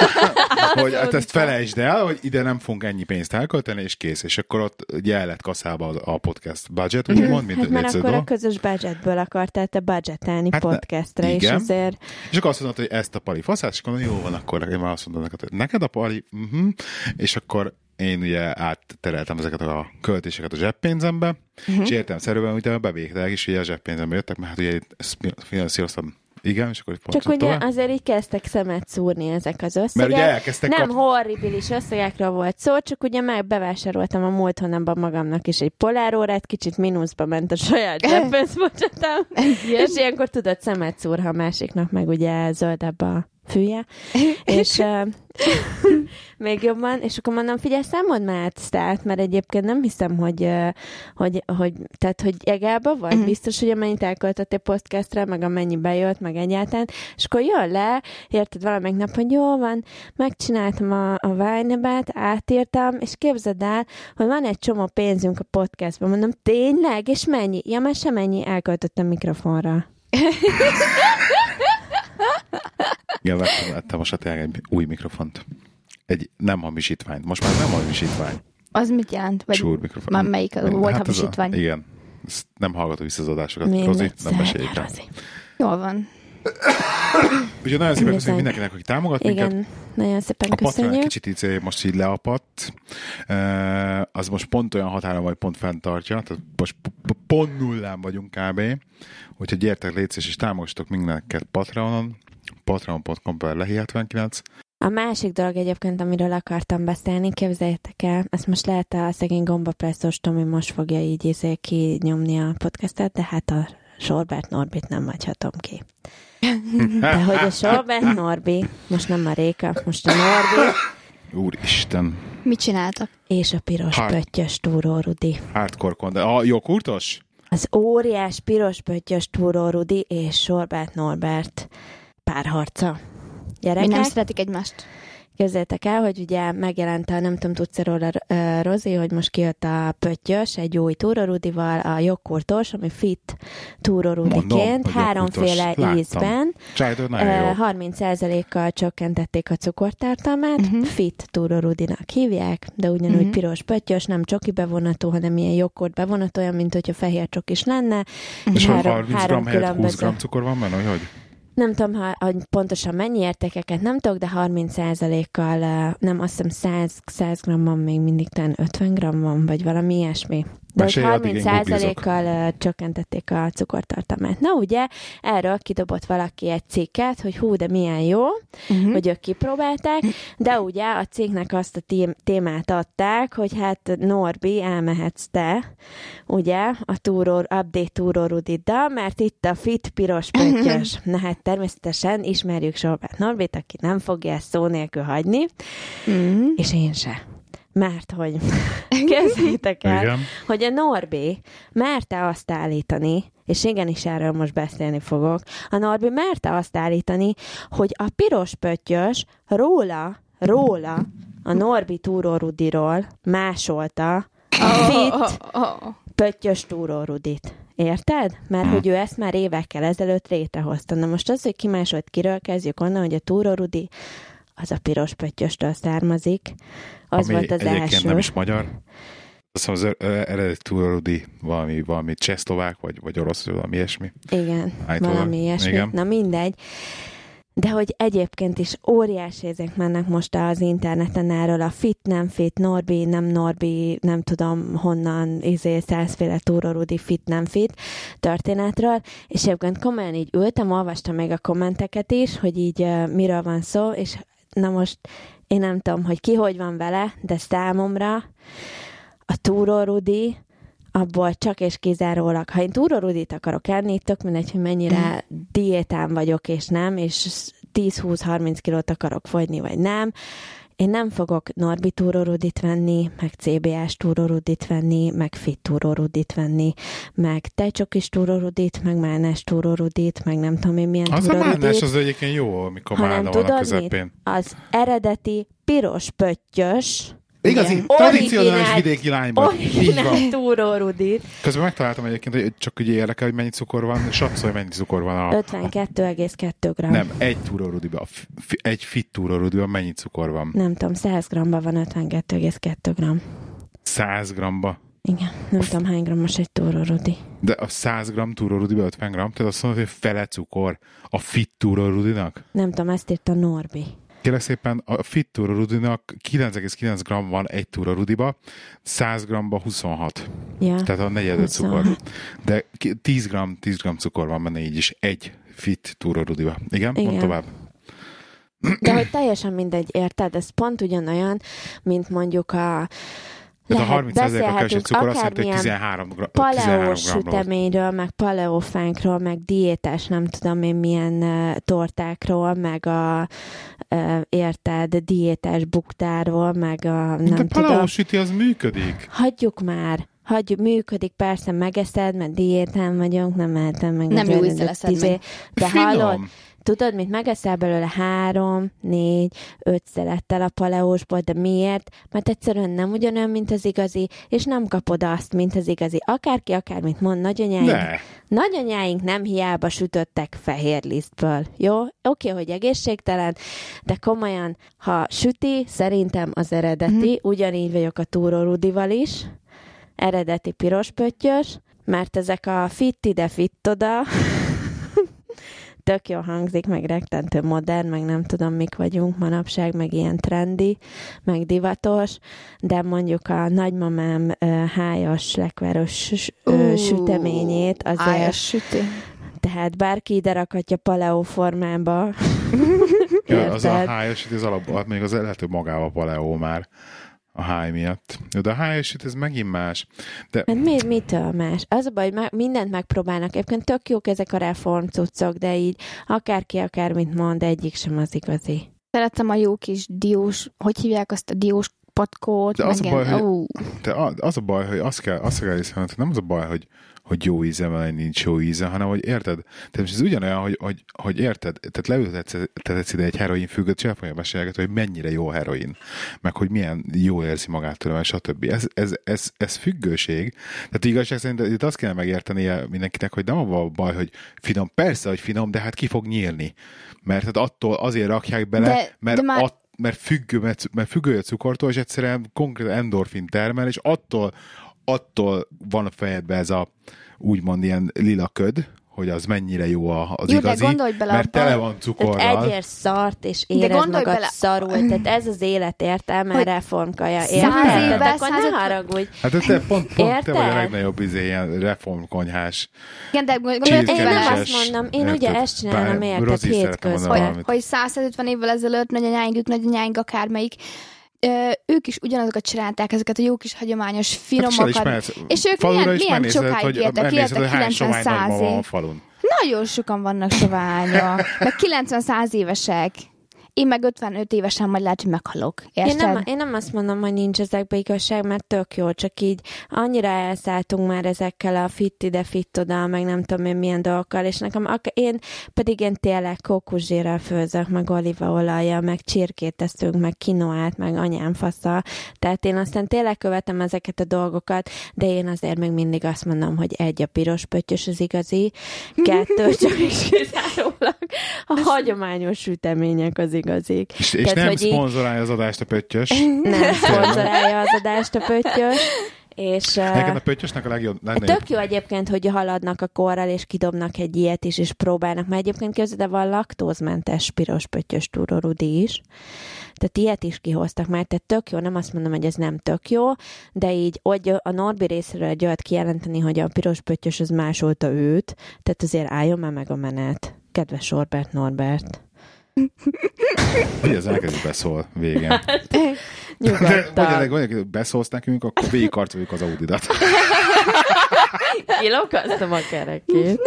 S1: hogy hát ezt felejtsd el, hogy ide nem fogunk ennyi pénzt elkölteni, és kész. És akkor ott ugye el lett kaszálva a, podcast budget, úgy mond, mint
S3: Hát mert akkor a közös budgetből akartál te budgetelni
S1: Hát ne-
S3: podcastre, és
S1: igen.
S3: azért
S1: És akkor azt mondta, hogy ezt a pali faszát, és akkor jó van, akkor én már azt mondom neked, hogy neked a pali, uh-huh. és akkor én ugye áttereltem ezeket a költéseket a zseppénzembe, uh-huh. és értem szerűen, hogy a bevételek is ugye a zseppénzembe jöttek, mert hát ugye finanszíroztam, igen, és akkor
S3: Csak ugye
S1: tovább.
S3: azért így kezdtek szemet szúrni ezek az összegek.
S1: Mert ugye elkezdtek
S3: Nem
S1: kap-
S3: horribilis összegekről volt szó, csak ugye meg bevásároltam a múlt hónapban magamnak is egy polárórát, kicsit mínuszba ment a saját zseppénzbocsatom, és ilyenkor tudod szemet szúr, ha a másiknak meg ugye zöldebb a fűje, és uh, még jobban, és akkor mondom, figyelj, számold már át mert egyébként nem hiszem, hogy, uh, hogy, hogy tehát, hogy egába vagy,
S2: Mhm.
S3: biztos, hogy amennyit elköltöttél podcastra, meg amennyi bejött, meg egyáltalán, és akkor jön le, érted valamelyik nap, hogy jó van, megcsináltam a, a Vine-bet, átírtam, és képzeld el, hogy van egy csomó pénzünk a podcastban. Mondom, tényleg? És mennyi? Ja, már sem mennyi elköltöttem mikrofonra.
S1: Igen, vettem, vettem most tényleg egy új mikrofont. Egy nem hamisítványt. Most már nem hamisítvány.
S2: Az mit jelent? Vagy
S1: Csúr mikrofon.
S2: már melyik volt
S1: ez
S2: hamisítvány?
S1: A, igen. Ezt nem hallgatom vissza az adásokat.
S3: Még
S1: Rozi, nem meséljük el.
S3: Rozi.
S2: Jól van.
S1: Úgyhogy nagyon szépen köszönjük mindenkinek, aki támogat minket.
S3: Igen, nagyon szépen
S1: A
S3: köszönjük.
S1: kicsit így most így leapadt. Az most pont olyan határa vagy pont fenntartja. Tehát most pont nullán vagyunk kb. Úgyhogy gyertek létszés, és támogassatok mindenket Patreonon, patreon.com per lehi79.
S3: A másik dolog egyébként, amiről akartam beszélni, képzeljétek el, ezt most lehet a szegény gombapresszos Tomi most fogja így izé kinyomni a podcastet, de hát a Sorbert Norbit nem hagyhatom ki. De hogy a Sorbert Norbi, most nem a Réka, most a Norbi,
S1: Úristen,
S2: Mit csináltak?
S3: és a piros
S1: Hát.
S3: pöttyös túró Rudi.
S1: hardcore content. A joghurtos?
S3: Az óriás piros pöttyös túró Rudi és Sorbert Norbert párharca.
S2: Mi nem
S3: Gyerekek,
S2: szeretik egymást?
S3: Képzeljétek el, hogy ugye megjelent a, nem tudom, tudsz róla, uh, Rozi, hogy most kijött a pöttyös egy új túrorudival, a jogkurtos, ami fit túrorudiként, háromféle.
S1: Láttam.
S3: ízben.
S1: Nagyon
S3: Uh,
S1: jó.
S3: 30%-kal csökkentették a cukortartalmát, uh-huh. fit túrorudinak hívják, de ugyanúgy uh-huh. Piros pöttyös, nem csoki bevonatú, hanem ilyen joghurt bevonatú, olyan, mint hogyha fehér csokis lenne.
S1: És hogy
S3: három-
S1: 30
S3: három
S1: helyett 20
S3: különböző-
S1: gram cukor van benne, hogy?
S3: Nem tudom, ha, hogy pontosan mennyi értékeket nem tudok, de 30%-kal, eh, nem azt hiszem 100, 100 gramban még mindig talán 50 gram van, vagy valami ilyesmi. De hogy
S1: Mesélj, addig én
S3: 30%-kal eh, csökkentették a cukortartalmát. Na ugye, erről kidobott valaki egy cikket, hogy hú, de milyen jó,
S2: Uh-huh.
S3: hogy ők kipróbálták, de ugye a cégnek azt a témát adták, hogy hát Norbi, elmehetsz te, ugye, a túró, update túró Rudiddal, mert itt a fit piros pöttyös. Na hát természetesen ismerjük Sorbát Norbit, aki nem fogja ezt szó nélkül hagyni,
S2: Uh-huh.
S3: és én se. Mert hogy kezdjétek el,
S1: Igen.
S3: hogy a Norbi merte azt állítani, és igenis erről most beszélni fogok, a Norbi merte azt állítani, hogy a piros pöttyös róla, róla, a Norbi Túró Rudiról másolta a fit
S2: Oh, oh.
S3: pöttyös Túró Rudit. Érted? Mert hogy ő ezt már évekkel ezelőtt létrehozta. Na most az, hogy ki másolt kiről kezdjük onnan, hogy a Túró Rudi az a piros pöttyöstől származik. Az
S1: Ami
S3: volt az
S1: egyébként
S3: első.
S1: nem is magyar. Azt hiszem az túrorudi valami, valami csehszlovák, vagy, vagy orosz, vagy valami ilyesmi.
S3: Igen,
S1: Állítólag.
S3: valami ilyesmi.
S1: Igen.
S3: Na mindegy. De hogy egyébként is óriási ezek mennek most az interneten erről a fit, nem fit, Norbi, nem Norbi, nem tudom honnan, izé, százféle túrorudi fit, nem fit történetről, és egyébként komolyan így ültem, olvastam még a kommenteket is, hogy így uh, miről van szó, és na most én nem tudom, hogy ki hogy van vele, de számomra a túrórudi abból csak és kizárólag, ha én túrórudit akarok enni, tök mindegy, hogy mennyire diétán vagyok és nem, és 10-20-30 kilót akarok fogyni, vagy nem, én nem fogok Norbi túrórudit venni, meg CBS túrórudit venni, meg fit túrórudit venni, meg tejcsokis túrórudit, meg mánes túrórudit, meg nem tudom én milyen
S1: Az a mánás
S3: túrórudit,
S1: az egyébként jó, amikor málna van a közepén.
S3: mit? Az eredeti piros pöttyös,
S1: Igazi, tradicionális vidéki lányban.
S3: Originál túrórudit,
S1: Közben megtaláltam egyébként, hogy csak ugye érdekel, hogy mennyi cukor van, satszolj, mennyi cukor van a...
S3: 52,2 gram.
S1: Nem, egy túrorudiban, egy fit túrorudiban mennyi cukor van?
S3: Nem tudom, 100 gramban van 52,2 gram.
S1: 100 gramba.
S3: Igen, nem tudom hány grammos egy túrórudi.
S1: De a 100 gram túrorudiban 50 gram, tehát azt mondod, hogy fele cukor a fit túrorudinak?
S3: Nem tudom, ezt írta Norbi.
S1: Kérlek szépen, a fit túrorudinak 9,9 gram van egy túrorudiba, 100 gramba 26.
S3: Ja.
S1: Tehát a negyedet cukor.
S3: 26.
S1: De ki- 10 gram, 10 gram cukor van benne így is, egy fit túrorudiba. Igen?
S3: Igen.
S1: Mondd tovább.
S3: De hogy teljesen mindegy, érted? Ez pont ugyanolyan, mint mondjuk a
S1: Tehát a
S3: lehet,
S1: 30 a
S3: beszélhetünk
S1: cukor azt jelenti, hogy
S3: akármilyen
S1: 13, gra- 13
S3: paleó
S1: gramról.
S3: süteményről, meg paleófánkról, meg diétás, nem tudom én milyen uh, tortákról, meg a uh, érted, diétás buktárról, meg a nem
S1: De
S3: tudom.
S1: paleó süti az működik.
S3: Hagyjuk már. Hagyjuk, működik, persze megeszed, mert diétán vagyunk, nem mehetem meg.
S2: Nem jó ízzel
S3: izé. De
S1: Finom.
S3: hallod, tudod, mit megeszel belőle három, négy, öt szelettel a paleósból, de miért? Mert egyszerűen nem ugyanolyan, mint az igazi, és nem kapod azt, mint az igazi. Akárki, akármit mond, nagyanyáink,
S1: Ne.
S3: nagyanyáink nem hiába sütöttek fehér lisztből. Jó? Oké, hogy egészségtelen, de komolyan, ha süti, szerintem az eredeti,
S2: Mhm.
S3: ugyanígy vagyok a túró Rudival is, eredeti piros pöttyös, mert ezek a fit ide, fit oda, tök jó hangzik, meg rettentő modern, meg nem tudom, mik vagyunk manapság, meg ilyen trendi, meg divatos, de mondjuk a nagymamám uh, hájas, lekváros uh, süteményét azért...
S2: Hájas süti.
S3: Tehát bárki ide rakhatja paleó formába.
S1: ja, az a hájas, az alapból, még az lehet, hogy magával paleó már a háj miatt. De a hájasít ez megint más. De...
S3: Hát mi, mitől más? Az a baj, hogy mindent megpróbálnak. Egyébként tök jók ezek a reform cuccok, de így akárki akármit mond, egyik sem az igazi.
S2: Szeretem a jó kis diós, hogy hívják azt a diós patkót.
S1: De az, a baj, hogy, de az a baj, hogy azt kell, azt kell hiszem, hogy nem az a baj, hogy hogy jó íze van, nincs jó íze, hanem hogy érted, tehát most ez ugyanolyan, hogy, hogy, hogy érted, tehát leültetsz ide egy heroin függőt, és beszélget, hogy mennyire jó heroin, meg hogy milyen jó érzi magát tőle, stb. Ez, ez, ez, ez függőség. Tehát igazság szerint itt azt kell megérteni mindenkinek, hogy nem a baj, hogy finom, persze, hogy finom, de hát ki fog nyílni. Mert hát attól azért rakják bele, de, mert de már... att, mert függő, mert, mert függő a cukortól, és egyszerűen konkrét endorfin termel, és attól, attól van a fejedben ez a úgymond ilyen lila köd, hogy az mennyire jó az jó, igazi, bele mert tele van cukorral.
S3: Tehát egyér szart, és érez magad bele... szarul. Tehát ez az élet értelme, hogy reformkaja. Érted? Száz évvel, akkor száz... ne haragudj.
S1: Hát te pont, pont te vagy a legnagyobb izé, ilyen reformkonyhás.
S2: Igen, de gondolj,
S3: én nem azt mondom, én érted? ugye ezt csinálom, érted, hétközben.
S2: Hogy, hogy 150 évvel ezelőtt nagyanyáink, nagyanyáink, akármelyik ők is ugyanazokat csinálták, ezeket a jó kis hagyományos finomokat. És ők milyen, milyen sokáig éltek, éltek 90-100 év. Nagyon sokan vannak soványok, meg 90-100 évesek. Én meg 55 évesen majd lehet, hogy meghalok.
S3: Érted? Én nem, én nem azt mondom, hogy nincs ezekbe igazság, mert tök jó, csak így annyira elszálltunk már ezekkel a fit ide, fit oda, meg nem tudom én milyen dolgokkal, és nekem ak- én pedig én tényleg kókuszsírral főzök, meg olívaolajjal, meg csirkét teszünk, meg kinoát, meg anyám fasza. Tehát én aztán tényleg követem ezeket a dolgokat, de én azért még mindig azt mondom, hogy egy a piros pöttyös az igazi, kettő csak is kizárólag a hagyományos sütemények az igazik.
S1: És, és Tehát, nem szponzorálja az adást a pöttyös.
S3: Nem szponzorálja az adást a pöttyös. És,
S1: Neked a pöttyösnek a legjobb.
S3: Legnagyobb. Tök jó egyébként, hogy haladnak a korral, és kidobnak egy ilyet is, és próbálnak. Mert egyébként közben de van laktózmentes piros pöttyös túrorudi is. Tehát ilyet is kihoztak már, tehát tök jó, nem azt mondom, hogy ez nem tök jó, de így, hogy a Norbi részéről egy olyat kijelenteni, hogy a piros pöttyös az másolta őt, tehát azért álljon már meg a menet. Kedves Norbert Norbert.
S1: Ugye az elkezd beszól végén.
S3: Nyugodtan.
S1: De hogy beszólsz nekünk, akkor végigkarcoljuk az Audidat.
S3: Kilokasztom a kerekét.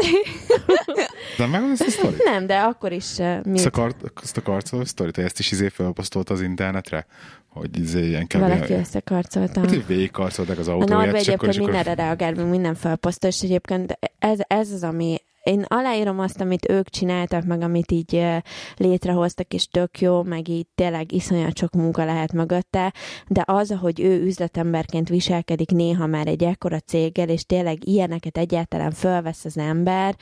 S1: De meg ezt a sztorit?
S3: Nem, de akkor is... Uh, mit? Ezt a,
S1: kar, ezt a karcoló sztorit, ezt is izé felposztolt az internetre? Hogy izé ilyen
S3: kb. Valaki összekarcolta.
S1: Hát, hogy végigkarcolták az autóját. A
S3: Norbi egyébként mindenre reagál, minden felposztol, és egyébként ez, ez az, ami én aláírom azt, amit ők csináltak, meg amit így létrehoztak, és tök jó, meg így tényleg iszonyat sok munka lehet mögötte, de az, hogy ő üzletemberként viselkedik néha már egy ekkora céggel, és tényleg ilyeneket egyáltalán fölvesz az ember,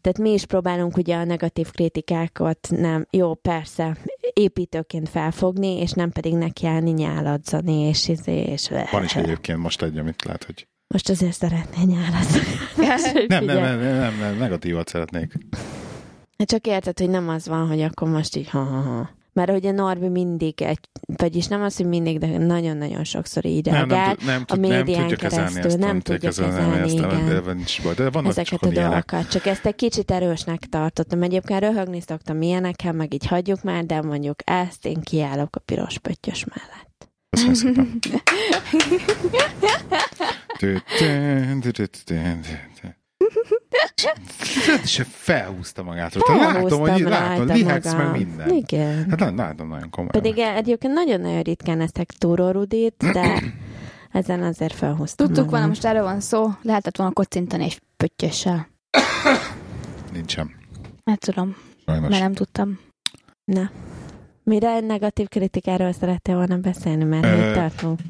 S3: tehát mi is próbálunk ugye a negatív kritikákat nem, jó, persze, építőként felfogni, és nem pedig nekiállni nyáladzani, és izé, és...
S1: Van is egyébként most egy, amit lehet, hogy
S3: most azért szeretnél nyálazni.
S1: nem, nem, nem, nem, nem, nem, negatívat szeretnék.
S3: Hát csak érted, hogy nem az van, hogy akkor most így ha-ha-ha. Mert ugye Norbi mindig egy, vagyis nem az, hogy mindig, de nagyon-nagyon sokszor így
S1: nem, nem, nem, a médián nem keresztül. Ezt, nem tudja kezelni, kezelni igen. De, nincs baj, de vannak
S3: Ezeket a dolgokat. Csak ezt egy kicsit erősnek tartottam. Egyébként röhögni szoktam ilyenekkel, meg így hagyjuk már, de mondjuk ezt én kiállok a piros pöttyös mellett. Köszönöm szépen.
S1: Se felhúzta magát. Látom, hogy látom, lihetsz meg minden.
S3: Igen.
S1: Hát látom nagyon komoly.
S3: Pedig egyébként nagyon-nagyon ritkán eztek túrórudit, de ezen azért felhúztam
S2: Tudtuk volna, most erről van szó, lehetett volna kocintani egy pöttyössel.
S1: Nincsen.
S2: Nem tudom, Sajnos. mert nem tudtam.
S3: Na. Mire negatív kritikáról szerettél volna beszélni, mert Ö, tartunk?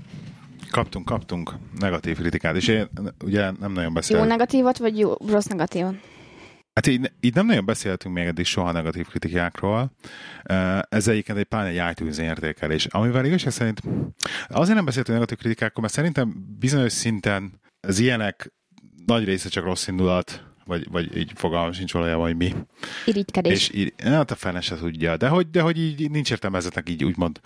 S1: Kaptunk, kaptunk negatív kritikát, és én ugye nem nagyon beszéltem.
S2: Jó negatívat, vagy jó, rossz negatívat?
S1: Hát így, így nem nagyon beszéltünk még eddig soha negatív kritikákról. Ez egyébként egy pláne egy iTunes értékelés, amivel igazság szerint azért nem beszéltünk negatív kritikákról, mert szerintem bizonyos szinten az ilyenek nagy része csak rossz indulat, vagy, vagy így fogalmam sincs valójában, hogy mi.
S2: Irigykedés.
S1: És így, hát a fene se tudja, de hogy, de hogy így nincs értelme ezeknek így úgymond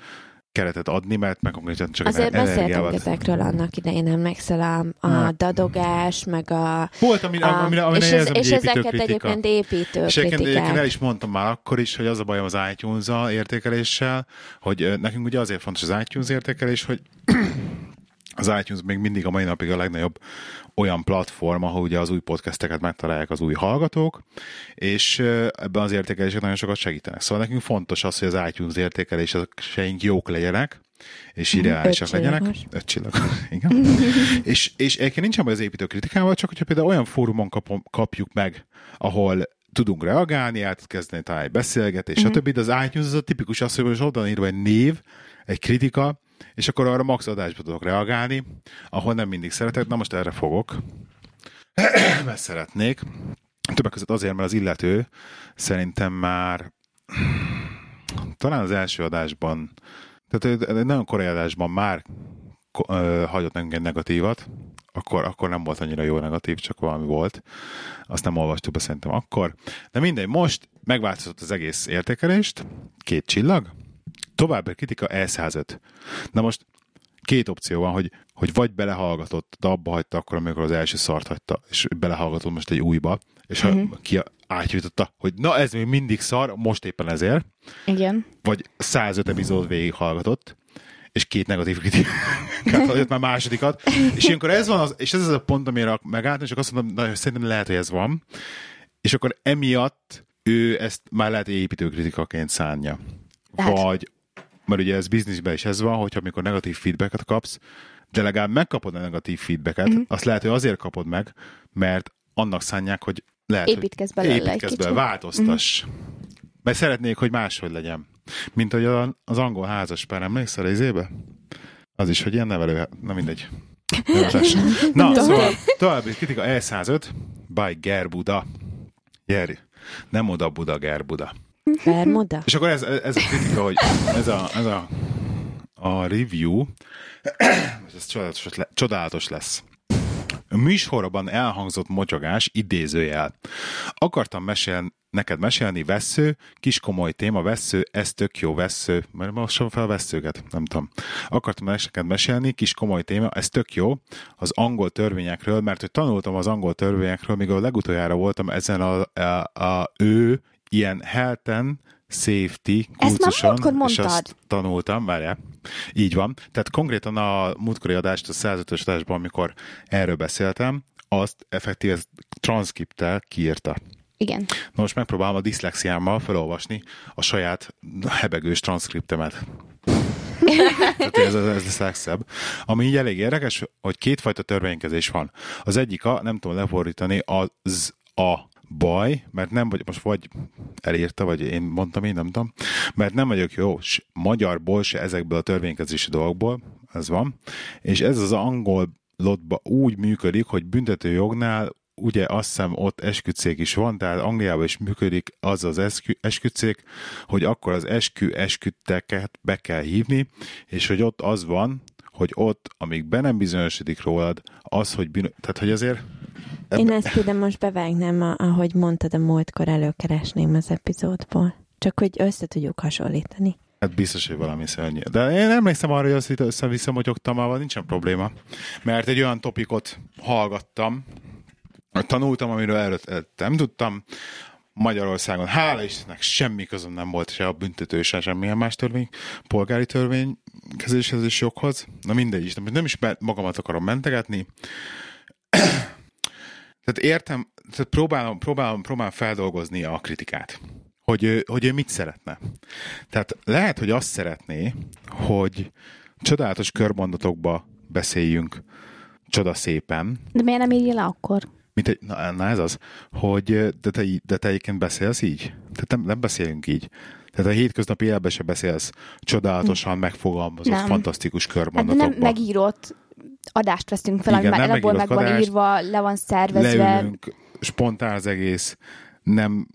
S1: keretet adni, mert meg konkrétan csak
S3: Azért
S1: az
S3: beszéltünk
S1: energiával.
S3: ezekről annak idején, emlékszel a, a
S1: Hát.
S3: dadogás, meg a...
S1: Volt, amire,
S3: a
S1: amire, amire
S3: és, ez, és ezeket egyébként építő
S1: És egyébként, egyébként el is mondtam már akkor is, hogy az a bajom az itunes értékeléssel, hogy nekünk ugye azért fontos az iTunes értékelés, hogy az iTunes még mindig a mai napig a legnagyobb olyan platform, ahol ugye az új podcasteket megtalálják az új hallgatók, és ebben az értékelések nagyon sokat segítenek. Szóval nekünk fontos az, hogy az iTunes értékeléseink jók legyenek, és ideálisak
S3: Öt
S1: legyenek. Öt csillagos, igen. és, és egyébként nincsen baj az építő kritikával, csak hogyha például olyan fórumon kapom, kapjuk meg, ahol tudunk reagálni, át kezdeni talán egy beszélgetés,
S2: Mhm.
S1: mm-hmm. stb. De az iTunes az a tipikus az, hogy most oda írva egy név, egy kritika, és akkor arra max adásba tudok reagálni, ahol nem mindig szeretek, na most erre fogok, mert szeretnék. Többek között azért, mert az illető szerintem már talán az első adásban, tehát egy nagyon korai adásban már hagyott nekünk egy negatívat, akkor, akkor nem volt annyira jó negatív, csak valami volt. Azt nem olvastuk be szerintem akkor. De mindegy, most megváltozott az egész értékelést, két csillag, további kritika E105. Na most két opció van, hogy, hogy vagy belehallgatott, de abba hagyta akkor, amikor az első szart hagyta, és belehallgatott most egy újba, és ha
S2: Mhm.
S1: ki átjutotta, hogy na ez még mindig szar, most éppen ezért,
S2: Igen.
S1: vagy 105 epizód végig hallgatott, és két negatív kritikát adott már másodikat, és ilyenkor ez van, az, és ez az a pont, amire megálltam, és csak azt mondom, na, szerintem lehet, hogy ez van, és akkor emiatt ő ezt már lehet építőkritikaként szánja.
S2: Tehát-
S1: Vagy, mert ugye ez bizniszben is ez van, hogyha amikor negatív feedbacket kapsz, de legalább megkapod a negatív feedbacket,
S2: Mhm.
S1: mm-hmm. azt lehet, hogy azért kapod meg, mert annak szánják, hogy lehet, hogy
S2: Építkezz belőle kicsit.
S1: belőle, változtass. Mert szeretnék, hogy máshogy legyen. Mint hogy az angol házaspár, emlékszel izébe? Az is, hogy ilyen nevelő, na mindegy. Na, szóval további kritika E105 by Gerbuda. Geri. Nem oda Buda, Gerbuda.
S3: Bermuda?
S1: És akkor ez, ez a kritika, hogy ez a, ez a, a review, ez csodálatos, csodálatos lesz. A műsorban elhangzott motyogás, idézőjel. Akartam mesélni, neked mesélni, vessző, kis komoly téma, vessző, ez tök jó, vessző, mert most sem fel vesszőket, nem tudom. Akartam neked mesélni, kis komoly téma, ez tök jó, az angol törvényekről, mert hogy tanultam az angol törvényekről, míg a legutoljára voltam ezen a, a, a ő ilyen health and safety kurzuson, és azt tanultam, várjál. Így van. Tehát konkrétan a múltkori adást, a 105-ös adásban, amikor erről beszéltem, azt effektíve transzkripttel kiírta.
S2: Igen.
S1: Na most megpróbálom a diszlexiámmal felolvasni a saját hebegős transzkriptemet. Tehát ez, ez lesz a legszebb. Ami így elég érdekes, hogy kétfajta törvénykezés van. Az egyik a, nem tudom lefordítani, az a baj, mert nem vagy, most vagy elírta, vagy én mondtam, én nem tudom, mert nem vagyok jó s magyarból se ezekből a törvénykezési dolgokból, ez van, és ez az angol lotba úgy működik, hogy büntetőjognál ugye azt hiszem ott esküdszék is van, tehát Angliában is működik az az eskü, esküdszék, hogy akkor az eskü esküdteket be kell hívni, és hogy ott az van, hogy ott, amíg be nem bizonyosodik rólad, az, hogy. Tehát, hogy azért
S3: Én ezt ide most bevágnám, ahogy mondtad, a múltkor előkeresném az epizódból. Csak hogy össze tudjuk hasonlítani.
S1: Hát biztos, hogy valami szörnyű. De én emlékszem arra, hogy azt össze-vissza motyogtam, avval nincsen probléma. Mert egy olyan topikot hallgattam, tanultam, amiről előtt, nem tudtam. Magyarországon, hála Istennek, semmi közöm nem volt se a büntető, se semmilyen más törvény, polgári törvény kezéshez és joghoz. Na mindegy is, nem is me- magamat akarom mentegetni. Tehát értem, tehát próbálom, próbálom, próbálom feldolgozni a kritikát. Hogy, ő- hogy ő mit szeretne. Tehát lehet, hogy azt szeretné, hogy csodálatos körmondatokba beszéljünk csoda szépen,
S2: De miért nem írja le akkor?
S1: mint egy, na, na ez az, hogy de te, de te egyébként beszélsz így? Tehát nem, nem beszélünk így. Tehát a hétköznapi életben se beszélsz csodálatosan megfogalmazott,
S2: Nem.
S1: fantasztikus
S2: Hát de
S1: körmondatokba.
S2: nem megírott adást veszünk fel,
S1: Igen,
S2: ami már
S1: nem
S2: alapból meg van írva, le van szervezve.
S1: leülünk, spontán az egész, nem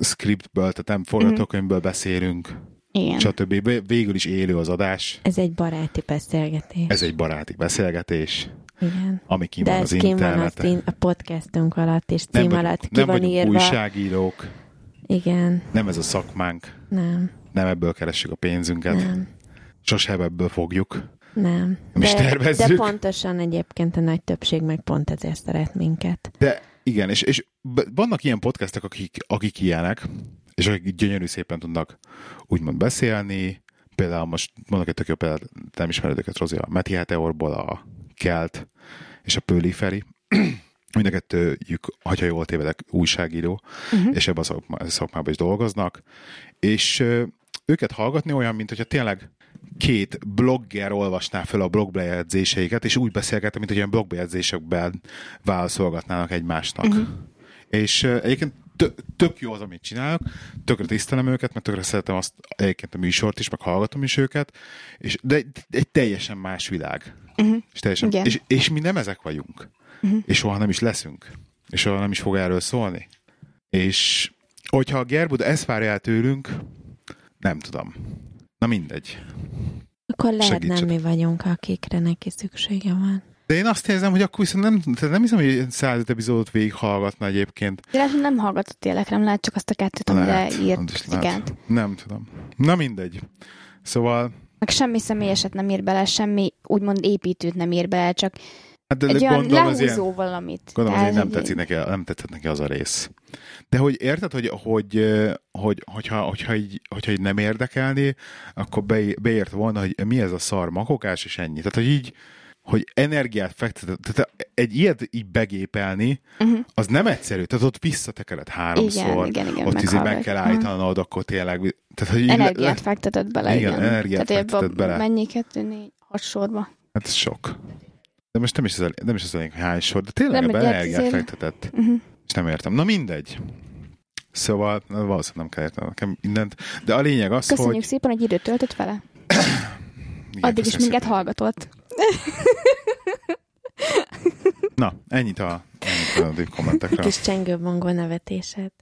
S1: scriptből, tehát nem forgatókönyvből beszélünk,
S2: Igen.
S1: stb. Vé- Végül is élő az adás.
S3: Ez egy baráti beszélgetés.
S1: Ez egy baráti beszélgetés.
S3: Igen.
S1: ami ki van az
S3: kim van
S1: interneten.
S3: in, a podcastunk alatt, és
S1: nem
S3: cím
S1: vagyunk,
S3: alatt ki
S1: nem
S3: van
S1: vagyunk
S3: írva.
S1: újságírók,
S3: Igen,
S1: nem ez a szakmánk,
S3: nem,
S1: nem ebből keressük a pénzünket,
S3: nem,
S1: sosem ebből fogjuk.
S3: Nem.
S1: Nem is
S3: de,
S1: tervezzük.
S3: de pontosan egyébként a nagy többség meg pont ezért szeret minket.
S1: De igen, és, és vannak ilyen podcastek, akik, akik ilyenek, és akik gyönyörű szépen tudnak úgymond beszélni. Például most mondok egy tök jó példát, nem ismered őket, Rozi, a Meti Heteorból a Kelt és a Pőli Feri. Mind a kettőjük, ha jól tévedek, újságíró, uh-huh. és ebben a szakmában is dolgoznak. És őket hallgatni olyan, mint hogyha tényleg két blogger olvasná fel a blogbejegyzéseiket, és úgy beszélgetne, mint hogy ilyen blogbejegyzésekben válaszolgatnának egymásnak. Uh-huh. És egyébként tö- tök jó az, amit csinálok, tökre tisztelem őket, mert tökre szeretem azt egyébként a műsort is, meg hallgatom is őket, és, de egy, egy teljesen más világ. Uh-huh. És, teljesen,
S2: Igen.
S1: és, és mi nem ezek vagyunk. Uh-huh. És soha nem is leszünk. És soha nem is fog erről szólni. És hogyha a Gerbuda ezt várja el tőlünk, nem tudom. Na mindegy.
S3: Akkor lehet
S1: Segítsen.
S3: nem mi vagyunk, akikre neki szüksége van.
S1: De én azt érzem, hogy akkor viszont nem, tehát nem hiszem, hogy 105 epizódot végighallgatna egyébként.
S2: De lehet, hogy nem hallgatott tényleg, nem lehet csak azt a kettőt, amire írt igen.
S1: Nem tudom. Na mindegy. Szóval,
S2: Meg semmi személyeset nem ír bele, semmi úgymond építőt nem ír bele, csak
S1: hát
S2: egy olyan lehúzó
S1: ilyen,
S2: valamit.
S1: gondolom
S2: Tehát,
S1: nem,
S2: hogy-
S1: tetszik neki, nem tetszett neki az a rész. De hogy érted, hogy, hogy, hogy hogyha, hogyha, így, hogyha így nem érdekelné, akkor be, beért volna, hogy mi ez a szar makokás, és ennyi. Tehát, hogy így, hogy energiát fektetett, tehát egy ilyet így begépelni,
S2: Uh-huh.
S1: az nem egyszerű. Tehát ott visszatekered háromszor,
S2: Igen, igen, igen,
S1: ott izé meg kell
S2: Mhm.
S1: állítanod, akkor tényleg... Tehát, hogy le-
S2: Energiát
S1: le-
S2: fektetett bele,
S1: Igen,
S2: igen.
S1: energiát
S2: Tehát
S1: fektetett bele.
S2: Mennyi? Kettő, négy, hat sorba.
S1: Hát ez sok. De most nem is az, nem is az elég, hogy hány sor, de tényleg ebben
S2: egy
S1: energiát fektetett.
S2: Uh-huh.
S1: És nem értem. Na mindegy. Szóval na, valószínűleg nem kell értenem nekem mindent. De a lényeg az,
S2: Köszönjük
S1: hogy...
S2: szépen, hogy időt töltött vele.
S1: Igen,
S2: Addig is minket
S1: szépen.
S2: hallgatott.
S1: Na, ennyit a, ennyit a deep kommentekről.
S3: Kis csengőbongó nevetésed.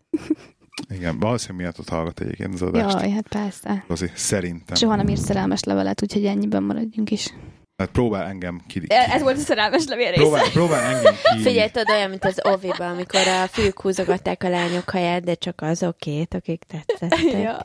S1: Igen, valószínűleg miatt ott hallgat egyébként az adást.
S2: Jaj, hát persze.
S1: Rozi, szerintem.
S2: Soha nem írt szerelmes levelet, úgyhogy ennyiben maradjunk is.
S1: Hát próbál engem ki... ki
S2: Ez volt a szerelmes levél
S1: próbál, próbál engem ki...
S3: Figyelj, tudod, olyan, mint az oviba, amikor a fiúk húzogatták a lányok haját, de csak azokét, akik tetszettek.
S2: Ja.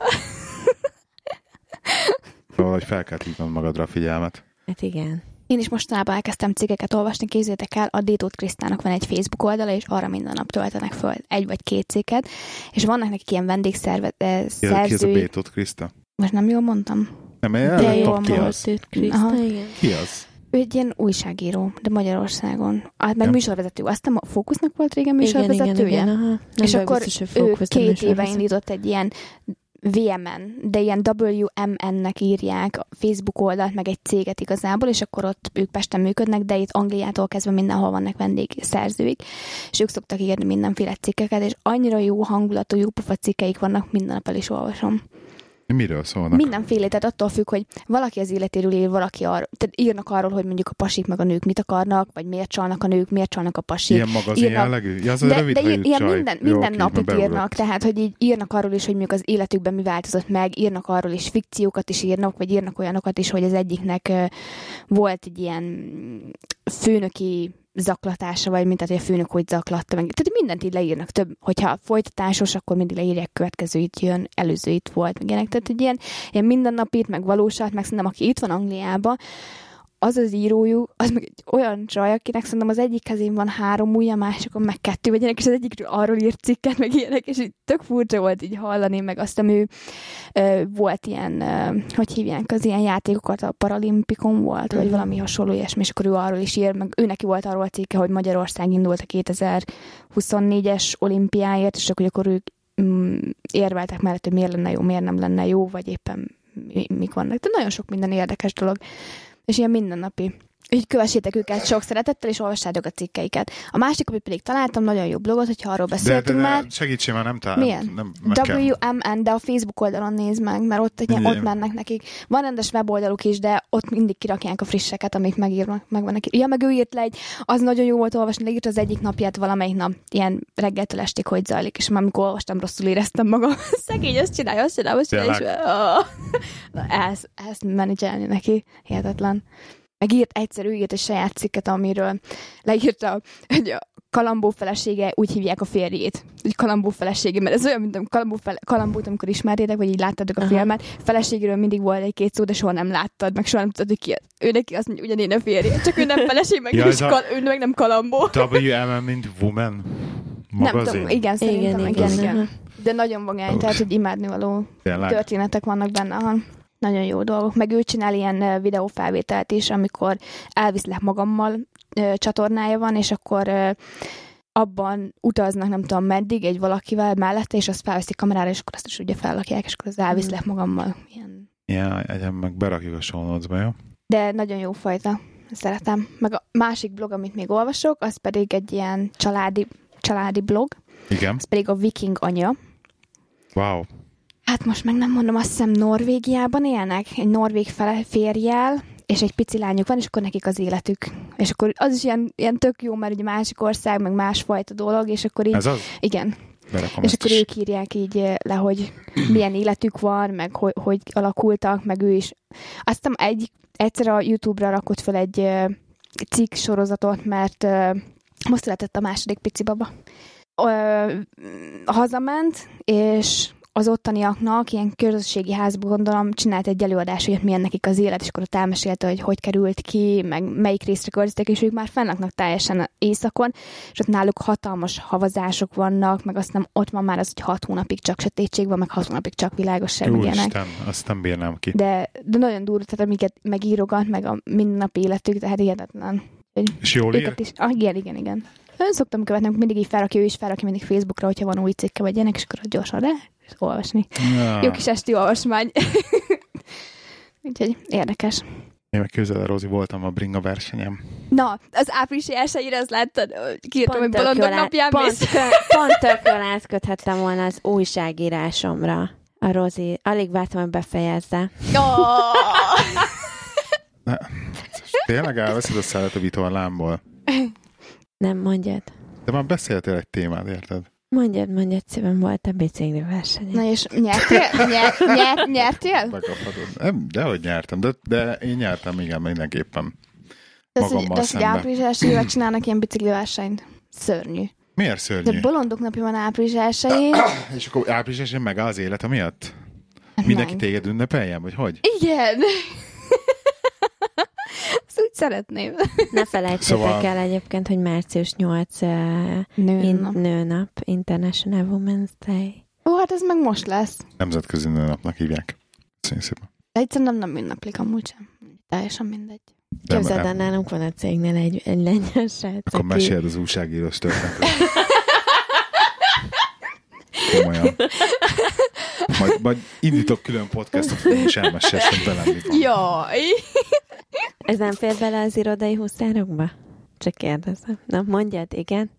S1: Valahogy fel kell magadra a figyelmet.
S3: Hát igen.
S2: Én is mostanában elkezdtem cikkeket olvasni, képzétek el, a Détót Krisztának van egy Facebook oldala, és arra minden nap töltenek föl egy vagy két cikket, és vannak nekik ilyen vendégszerve, eh,
S1: Ki, ki ez a. Bétót Kriszta?
S2: Most nem jól mondtam?
S1: Nem,
S2: De
S1: tudom, ki az.
S3: Kriszta,
S2: Aha.
S3: igen.
S1: Ki az?
S2: Ő egy ilyen újságíró, de Magyarországon. Hát meg
S1: Ja.
S2: műsorvezető. Aztán a Fókusznak volt régen
S3: Igen,
S2: műsorvezetője.
S3: igen, igen, aha. Nem
S2: és akkor
S3: biztos, hogy
S2: ő két éve indított egy ilyen VMN, de ilyen WMN-nek írják a Facebook oldalt, meg egy céget igazából, és akkor ott ők Pesten működnek, de itt Angliától kezdve mindenhol vannak vendégszerzőik, és ők szoktak írni mindenféle cikkeket, és annyira jó hangulatú, jó pofa cikkeik vannak, minden nap el is olvasom.
S1: Miről szólnak?
S2: Mindenféle, tehát attól függ, hogy valaki az életéről ír, valaki arról, tehát írnak arról, hogy mondjuk a pasik meg a nők mit akarnak, vagy miért csalnak a nők, miért csalnak a pasik.
S1: Ilyen magazin
S2: írnak-
S1: jellegű? Ja, az
S2: de,
S1: rövid
S2: de ilyen, ilyen minden,
S1: Jó,
S2: minden
S1: már beugrott.
S2: írnak, tehát hogy így írnak arról is, hogy mondjuk az életükben mi változott meg, írnak arról is, fikciókat is írnak, vagy írnak olyanokat is, hogy az egyiknek volt egy ilyen főnöki zaklatása, vagy mint tehát, hogy a főnök hogy zaklatta meg. Tehát mindent így leírnak több. Hogyha folytatásos, akkor mindig leírják, következő itt jön, előző itt volt, meg ilyenek. Tehát egy ilyen, ilyen mindennapit, meg valósat, meg szerintem aki itt van Angliába, az az írójuk, az meg egy olyan csaj, akinek szerintem az egyik kezén van három ujja, másikon meg kettő, vagy ilyenek, és az egyikről arról írt cikket, meg ilyenek, és így tök furcsa volt így hallani, meg azt, ő ö, volt ilyen, ö, hogy hívják, az ilyen játékokat a paralimpikon volt, vagy
S3: Mhm.
S2: valami hasonló ilyesmi, és akkor ő arról is ír, meg ő neki volt arról a cikke, hogy Magyarország indult a 2024-es olimpiáért, és akkor, akkor ők mm, érveltek mellett, hogy miért lenne jó, miért nem lenne jó, vagy éppen mi, mik vannak. De nagyon sok minden érdekes dolog. És ilyen mindennapi. Így kövessétek őket sok szeretettel, és olvassátok a cikkeiket. A másik, amit pedig találtam, nagyon jó blogot, hogyha arról
S1: De, de,
S2: beszéltünk már.
S1: de segítsél már, nem talán.
S2: Milyen?
S1: Nem.
S2: WMN, de a Facebook oldalon nézd meg, mert ott,
S1: Igen.
S2: ott mennek nekik. Van rendes weboldaluk is, de ott mindig kirakják a frisseket, amik megírnak, meg vannak. Ja, meg ő írt le egy, az nagyon jó volt olvasni, leírt az egyik napját valamelyik nap, ilyen reggeltől estig, hogy zajlik, és már amikor olvastam, rosszul éreztem magam. Szegény, azt csinálja, azt csinálja, azt csinálja, és oh. Ezt, ezt menedzselni neki, hihetetlen. Meg írt egyszer, ő írt egy saját cikket, amiről leírta, hogy a Kalambó felesége úgy hívják a férjét, hogy Kalambó felesége, mert ez olyan, mint a Kalambó fele, Kalambót, amikor ismertétek, vagy így láttatok a
S3: Aha.
S2: filmet, feleségéről mindig volt egy-két szó, de soha nem láttad, meg soha nem tudod, hogy ki, ő neki azt mondja, ugyanén a férje, csak ő nem feleség, meg,
S1: Ja,
S2: is
S1: a-
S2: kal, ő meg nem Kalambó.
S1: WMM, mint Woman
S2: Nem
S1: magazin.
S2: tudom, igen, szerintem,
S3: Igen,
S2: igen,
S3: igen,
S2: igen. De nagyon vagány, tehát, hogy imádnivaló
S1: Tényleg?
S2: történetek vannak benne. Nagyon jó dolgok. Meg ő csinál ilyen videófelvételt is, amikor elviszlek magammal ö, csatornája van, és akkor ö, abban utaznak, nem tudom meddig, egy valakivel mellette, és azt felveszik kamerára, és akkor azt is ugye fellakják, és akkor az elviszlek magammal. Ilyen.
S1: Ja, egyen meg berakjuk a show jó?
S2: De nagyon jó fajta. Szeretem. Meg a másik blog, amit még olvasok, az pedig egy ilyen családi, családi blog,
S1: Igen.
S2: az pedig a Viking anya.
S1: Wow.
S2: Hát most meg nem mondom, azt hiszem Norvégiában élnek, egy norvég fele férjel, és egy pici lányuk van, és akkor nekik az életük. És akkor az is ilyen, ilyen tök jó, mert ugye másik ország, meg másfajta dolog, és akkor így,
S1: Ez az?
S2: igen.
S1: Berakom
S2: És akkor
S1: is.
S2: ők írják így eh, le, hogy milyen életük van, meg hogy, hogy alakultak, meg ő is. Aztán egy, egyszer a YouTube-ra rakott fel egy eh, cikk sorozatot, mert eh, most született a második pici baba. Ö, hazament, és az ottaniaknak ilyen közösségi házban gondolom csinált egy előadás, hogy milyen nekik az élet, és akkor ott elmesélte, hogy hogy került ki, meg melyik részre költöztek, és ők már fennaknak teljesen éjszakon, és ott náluk hatalmas havazások vannak, meg aztán ott van már az, hogy hat hónapig csak sötétség van, meg hat hónapig csak világosság, ilyenek.
S1: Azt nem bírnám ki.
S2: De, de nagyon durva, tehát amiket megírogat, meg a mindennapi életük, tehát hihetetlen.
S1: És jól ír?
S2: Is. Ah, igen, igen, igen. Ön szoktam követni, mindig így felrakja, ő is felrakja mindig Facebookra, hogyha van új cikke vagy ilyenek, és akkor ott gyorsan le, és olvasni.
S1: Ja.
S2: Jó kis esti olvasmány. Úgyhogy érdekes.
S1: Én meg képzeld el, Rózi, voltam a bringa versenyem.
S2: Na, az április elsőjére azt láttad, hogy kiírtam, hogy bolondok napján
S3: pont,
S2: mész.
S3: pont tök jól átköthettem volna az újságírásomra. A Rozi, alig vártam, hogy befejezze.
S2: Oh!
S1: Tényleg elveszed a szelet a vitorlámból.
S3: Nem, mondjad.
S1: De már beszéltél egy témát, érted?
S3: Mondjad, mondjad, szívem volt a bicikli versenyen.
S2: Na és nyertél? Nyer, nyer, nyertél?
S1: Megkaphatod. Nem, dehogy nyertem, de, de én nyertem, igen, mindenképpen.
S2: De az, hogy,
S1: Magammal
S2: de az, hogy április elsőjével csinálnak ilyen bicikli versenyt. Szörnyű.
S1: Miért
S2: De
S1: szörnyű?
S2: bolondok napja van április elsőjén.
S1: És akkor április esén megáll az élete miatt? Mindenki
S2: Nem.
S1: téged ünnepeljen, vagy hogy?
S2: Igen. Ezt úgy szeretném.
S3: Ne felejtsétek
S1: Szóval-
S3: el egyébként, hogy március 8 uh,
S2: Nő.
S3: in, nőnap, International Women's Day.
S2: Ó, hát ez meg most lesz.
S1: Nemzetközi nőnapnak hívják. Köszönjük szépen.
S2: De egyszerűen nem, nem ünneplik amúgy sem. Teljesen mindegy.
S1: De
S3: Képzeld el, nálunk van a cégnél egy, egy lengyel srác,
S1: Akkor
S3: aki-
S1: meséld az újságírós történetet. Komolyan. Majd, majd indítok külön podcastot, hogy is elmesélsem velem, mit van.
S2: Jaj!
S3: Ez nem fér bele az irodai huszárokba? Csak kérdezem. Na, mondjad, igen.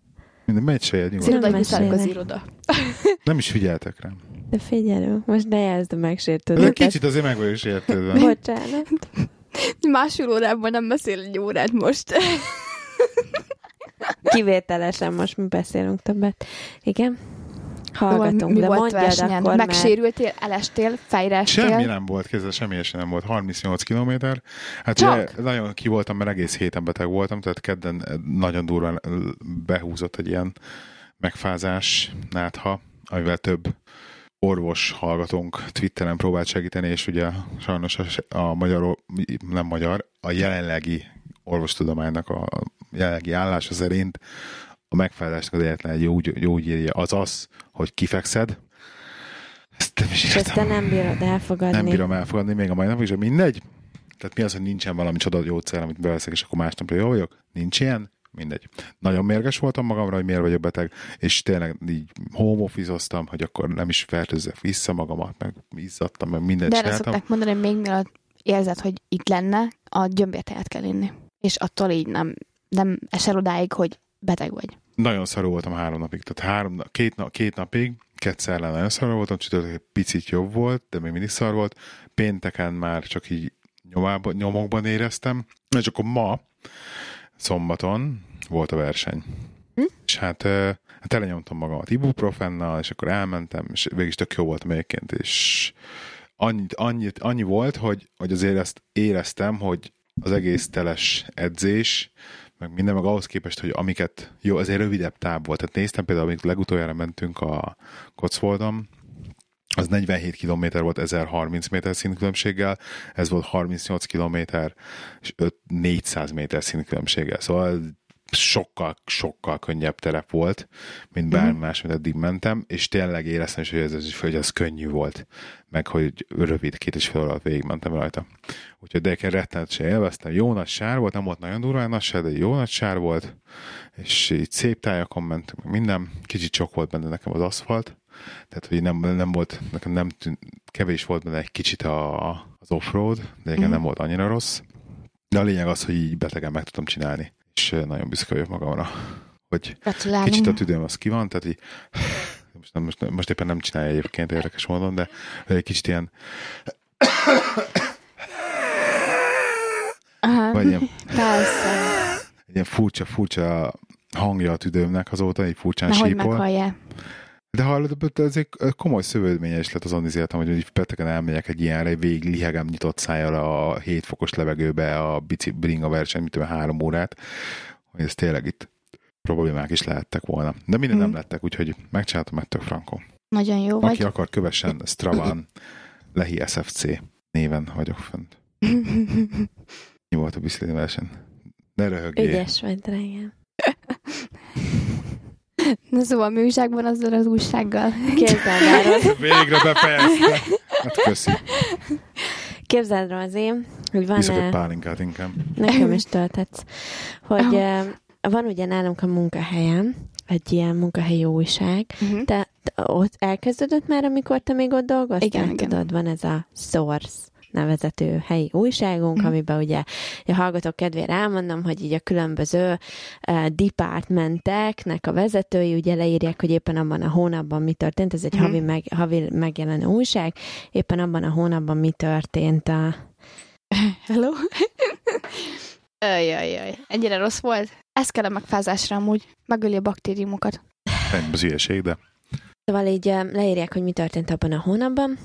S1: Minden megy saját
S2: Az
S1: nyugodt.
S2: irodai
S3: Nem
S2: huszárok az iroda.
S1: Nem is figyeltek rám.
S3: De figyelünk, most ne jelzd a
S1: De
S3: megsértődőket.
S1: kicsit azért meg vagyok sértődve.
S3: Bocsánat.
S2: Másfél órában nem beszél egy órát most.
S3: Kivételesen most mi beszélünk többet. Igen? Hallgatunk,
S2: mi
S3: de
S2: volt versenyen?
S3: akkor,
S2: Megsérültél, elestél, fejre estél?
S1: Semmi nem volt, kézzel semmi esély nem volt. 38 kilométer. Hát
S2: Csak?
S1: ugye, nagyon ki voltam, mert egész héten beteg voltam, tehát kedden nagyon durván behúzott egy ilyen megfázás, nátha, amivel több orvos hallgatónk Twitteren próbált segíteni, és ugye sajnos a, a magyar, nem magyar, a jelenlegi orvostudománynak a jelenlegi állása szerint a megfázásnak az egyetlen gyógyírja az az, hogy kifekszed. Ezt nem is
S3: és ezt te
S1: értem.
S3: nem bírod elfogadni.
S1: Nem bírom elfogadni még a mai napig, és mindegy. Tehát mi az, hogy nincsen valami csoda gyógyszer, amit beveszek, és akkor másnapra jó vagyok? Nincs ilyen? Mindegy. Nagyon mérges voltam magamra, hogy miért vagyok beteg, és tényleg így home office hogy akkor nem is fertőzzek vissza magamat, meg izzadtam, meg mindent
S2: De erre
S1: csináltam.
S2: szokták mondani, hogy még mielőtt érzed, hogy itt lenne, a gyömbértejet kell inni. És attól így nem, nem esel odáig, hogy beteg vagy.
S1: Nagyon szarú voltam három napig, tehát három, két, na, két napig, kétszer nagyon szarú voltam, csütörtök egy picit jobb volt, de még mindig szar volt. Pénteken már csak így nyomában, nyomokban éreztem, és akkor ma, szombaton volt a verseny.
S2: Hm?
S1: És hát, hát elenyomtam magamat ibuprofennal, és akkor elmentem, és végig tök jó voltam egyébként, és annyit, annyit, annyi volt, hogy, hogy azért ezt éreztem, hogy az egész teles edzés, meg minden, meg ahhoz képest, hogy amiket, jó, azért rövidebb táv volt. Tehát néztem például, amikor legutoljára mentünk a Cotswoldon, az 47 km volt 1030 méter színkülönbséggel, ez volt 38 km és 5, 400 méter színkülönbséggel. Szóval sokkal, sokkal könnyebb terep volt, mint bármi mm. más, mint eddig mentem, és tényleg éreztem is, hogy ez, ez, hogy ez könnyű volt, meg hogy rövid, két és fél alatt végigmentem rajta. Úgyhogy de rettenetesen élveztem. Jó nagy sár volt, nem volt nagyon durván nagy sár, de jó nagy sár volt, és így szép tájakon mentünk, minden. Kicsit csak volt benne nekem az aszfalt, tehát hogy nem, nem volt, nekem nem tűnt, kevés volt benne egy kicsit a, az offroad, de mm. nem volt annyira rossz. De a lényeg az, hogy így betegen meg tudtam csinálni és nagyon büszke vagyok magamra, hogy Gratulálom. kicsit a tüdőm az ki van, tehát így, most, nem, most, most éppen nem csinálja egyébként érdekes módon, de egy kicsit ilyen
S2: Aha, vagy ilyen,
S3: persze.
S1: Egy ilyen furcsa, furcsa hangja a tüdőmnek azóta, egy furcsán
S2: Nehogy
S1: sípol.
S2: meghallja.
S1: De hallod, ez egy komoly szövődménye is lett azon izéltem, hogy így peteken elmegyek egy ilyenre, végig lihegem nyitott szájjal a 7 fokos levegőbe a bici bringa verseny, mint három órát, hogy ez tényleg itt problémák is lehettek volna. De minden hmm. nem lettek, úgyhogy megcsináltam, mert tök frankó.
S2: Nagyon jó
S1: Aki
S2: vagy.
S1: akar, kövessen Stravan Lehi SFC néven vagyok fönt. Mi volt a bicikli verseny? Ne röhögjél.
S3: Ügyes vagy, drágám.
S2: Na szóval műságban azzal az újsággal.
S3: Képzeld
S1: Végre befejezte. Hát köszi.
S3: Képzeld azért, hogy van...
S1: Viszok egy pálinkát inkább.
S3: Nekem is töltetsz. Hogy oh. van ugye nálunk a munkahelyem, egy ilyen munkahelyi újság. Uh-huh. Te, te ott elkezdődött már, amikor te még ott dolgoztál?
S2: Igen, igen.
S3: Tudod, van ez a Source nevezető helyi újságunk, mm. amiben ugye a hallgatók kedvére elmondom, hogy így a különböző uh, departmenteknek a vezetői ugye leírják, hogy éppen abban a hónapban mi történt, ez egy mm. havi, meg, havi megjelenő újság, éppen abban a hónapban mi történt a...
S2: Hello? Ajajaj, ennyire rossz volt? Ez kell a megfázásra amúgy. Megöli a baktériumokat.
S1: Ennyi az ilyeség, de...
S3: Szóval így leírják, hogy mi történt abban a hónapban,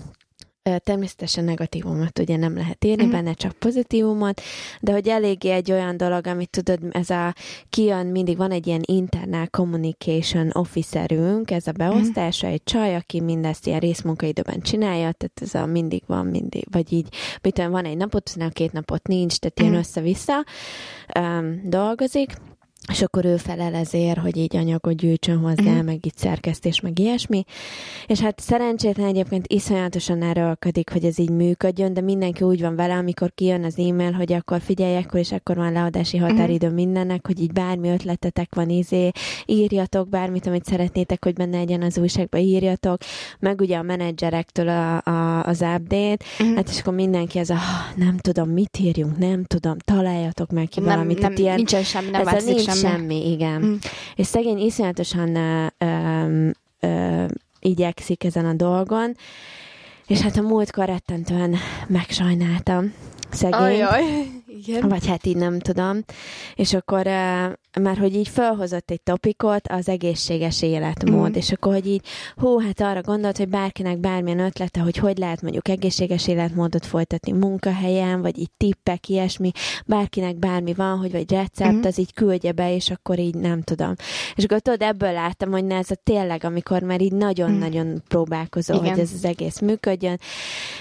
S3: Természetesen negatívumot ugye nem lehet írni, uh-huh. benne csak pozitívumot, de hogy eléggé egy olyan dolog, amit tudod, ez a kijön, mindig van egy ilyen internal communication officerünk, ez a beosztása, uh-huh. egy csaj, aki mindezt ilyen részmunkaidőben csinálja, tehát ez a mindig van, mindig, vagy így, mit van egy napot, két napot nincs, tehát ilyen uh-huh. össze-vissza um, dolgozik, és akkor ő felel ezért, hogy így anyagot gyűjtsön hozzá, uh-huh. meg így szerkesztés, meg ilyesmi. És hát szerencsétlen egyébként iszonyatosan erőlködik, hogy ez így működjön, de mindenki úgy van vele, amikor kijön az e-mail, hogy akkor figyelj, akkor és akkor van leadási mhm. határidő uh-huh. mindennek, hogy így bármi ötletetek van, izé, írjatok bármit, amit szeretnétek, hogy benne legyen az újságba, írjatok, meg ugye a menedzserektől a, a, az update, uh-huh. hát és akkor mindenki ez a, nem tudom, mit írjunk, nem tudom, találjatok meg ki
S2: nem,
S3: valamit.
S2: Nem, ilyen, nincsen semmi, nem
S3: ez semmi. Semmi, igen. Mm. És szegény iszonyatosan ö, ö, ö, igyekszik ezen a dolgon, és hát a múltkor rettentően megsajnáltam szegény.
S2: Ajaj, igen.
S3: Vagy hát így nem tudom. És akkor már hogy így felhozott egy topikot, az egészséges életmód, mm. és akkor, hogy így, hú, hát arra gondolt, hogy bárkinek bármilyen ötlete, hogy hogy lehet mondjuk egészséges életmódot folytatni munkahelyen, vagy így tippek, ilyesmi, bárkinek bármi van, hogy vagy recept, mm. az így küldje be, és akkor így nem tudom. És akkor tudod, ebből láttam, hogy ne ez a tényleg, amikor már így nagyon-nagyon mm. próbálkozó, Igen. hogy ez az egész működjön,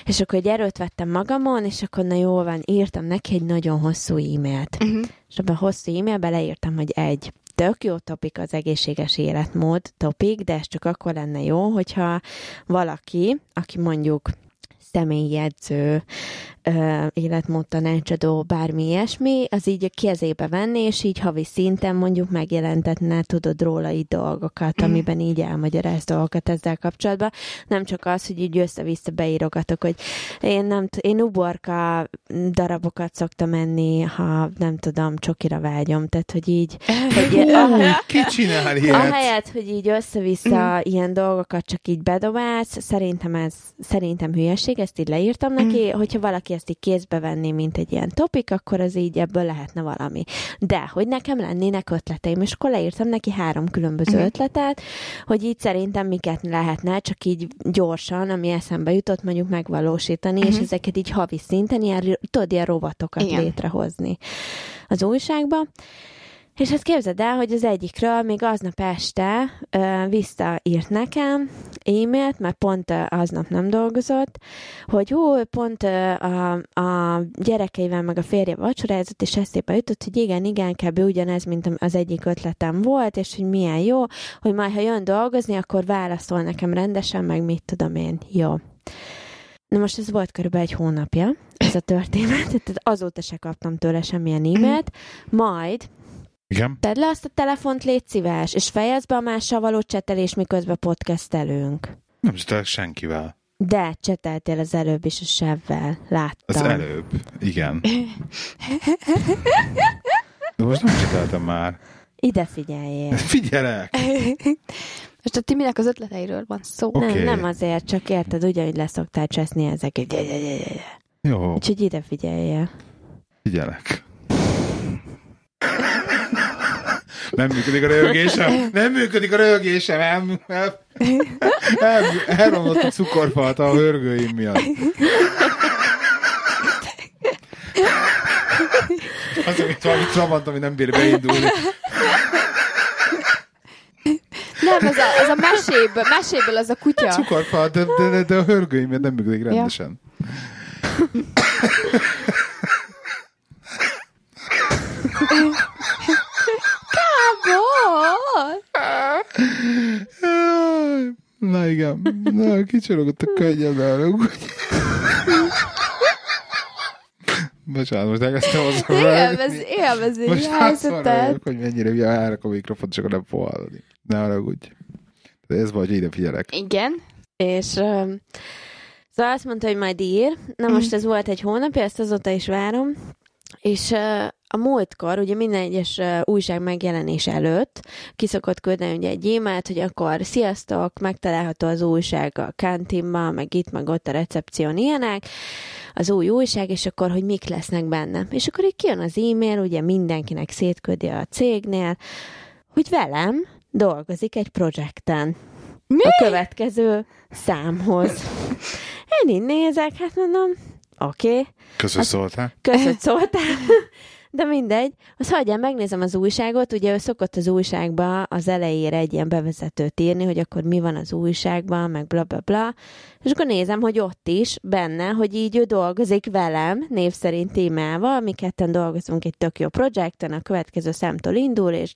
S3: és akkor egy erőt vettem magamon, és akkor na jó van, írtam neki egy nagyon hosszú e-mailt. Mm-hmm és abban a hosszú e-mailbe leírtam, hogy egy, tök jó topik az egészséges életmód topik, de ez csak akkor lenne jó, hogyha valaki, aki mondjuk személyjegyző, életmód tanácsadó, bármi ilyesmi, az így a kezébe venni, és így havi szinten mondjuk megjelentetne, tudod róla így dolgokat, mm. amiben így elmagyaráz dolgokat ezzel kapcsolatban. Nem csak az, hogy így össze-vissza beírogatok, hogy én nem t- én uborka darabokat szoktam enni, ha nem tudom, csokira vágyom, tehát hogy így
S1: hogy, uh, ki csinál ilyet?
S3: Ahelyett, hogy így össze-vissza mm. ilyen dolgokat csak így bedobálsz, szerintem ez szerintem hülyeség, ezt így leírtam neki, hogyha valaki ezt így kézbe venni, mint egy ilyen topik, akkor az így ebből lehetne valami. De, hogy nekem lennének ötleteim, és akkor leírtam neki három különböző
S2: Mhm.
S3: ötletet, hogy így szerintem miket lehetne, csak így gyorsan, ami eszembe jutott, mondjuk megvalósítani, és
S2: Mhm.
S3: ezeket így havi szinten, ilyen, tudod, ilyen rovatokat
S2: Igen.
S3: létrehozni az újságba. És hát képzeld el, hogy az egyikről még aznap este ö, visszaírt nekem e-mailt, mert pont aznap nem dolgozott, hogy hú, pont ö, a, a gyerekeivel meg a férje vacsorázott, és eszébe jutott, hogy igen, igen, kb. ugyanez, mint az egyik ötletem volt, és hogy milyen jó, hogy majd, ha jön dolgozni, akkor válaszol nekem rendesen, meg mit tudom én. Jó. Na most ez volt körülbelül egy hónapja, ez a történet, tehát azóta se kaptam tőle semmilyen e-mailt, majd
S1: Igen?
S3: Tedd le azt a telefont, légy szíves, és fejezd be a mással való csetelés, miközben podcastelünk.
S1: Nem csinálok senkivel.
S3: De cseteltél az előbb is a Sevvel, láttam.
S1: Az előbb. Igen. De most nem csináltam már.
S3: Ide figyeljél.
S1: Figyelek!
S2: Most a Timinek az ötleteiről van szó.
S1: Oké.
S3: Nem, nem azért, csak érted, ugyanúgy leszoktál cseszni ezeket.
S1: Jó,
S3: Úgyhogy ide figyeljél.
S1: figyelek. Nem működik a röhögésem! Nem működik a röhögésem! El, el, el, elromlott a cukorfalt a hörgőim miatt. Az, amit valami trabant, ami nem bír beindulni.
S2: Nem, ez a, ez a meséből, meséből az a kutya.
S1: Cukorfal, de, de, de, de a hörgőim nem működik rendesen.
S2: Gábor!
S1: Jaj, Na igen, na, kicsorogott a könnyed elrúgott. Bocsánat, most elkezdtem
S2: Élvez, élvezi a
S1: Most mondom, hogy mennyire járok a mikrofon, csak nem fog hallani. Ne haragudj. De ez vagy, hogy ide figyelek.
S2: Igen.
S3: És um, szóval azt mondta, hogy majd ír. Na most ez volt egy hónapja, ezt azóta is várom. És uh, a múltkor, ugye minden egyes újság megjelenés előtt ki szokott küldeni ugye egy e-mailt, hogy akkor sziasztok, megtalálható az újság a kantinban, meg itt, meg ott a recepción ilyenek, az új újság, és akkor, hogy mik lesznek benne. És akkor így kijön az e-mail, ugye mindenkinek szétküldi a cégnél, hogy velem dolgozik egy projekten
S2: Mi?
S3: a következő számhoz. Én így nézek, hát mondom, oké, okay,
S1: Köszönöm szóltál.
S3: köszönöm szóltál. De mindegy, az hagyján megnézem az újságot, ugye ő szokott az újságba az elejére egy ilyen bevezetőt írni, hogy akkor mi van az újságban, meg bla bla bla, és akkor nézem, hogy ott is benne, hogy így ő dolgozik velem, név szerint témával, mi ketten dolgozunk egy tök jó projekten, a következő szemtől indul, és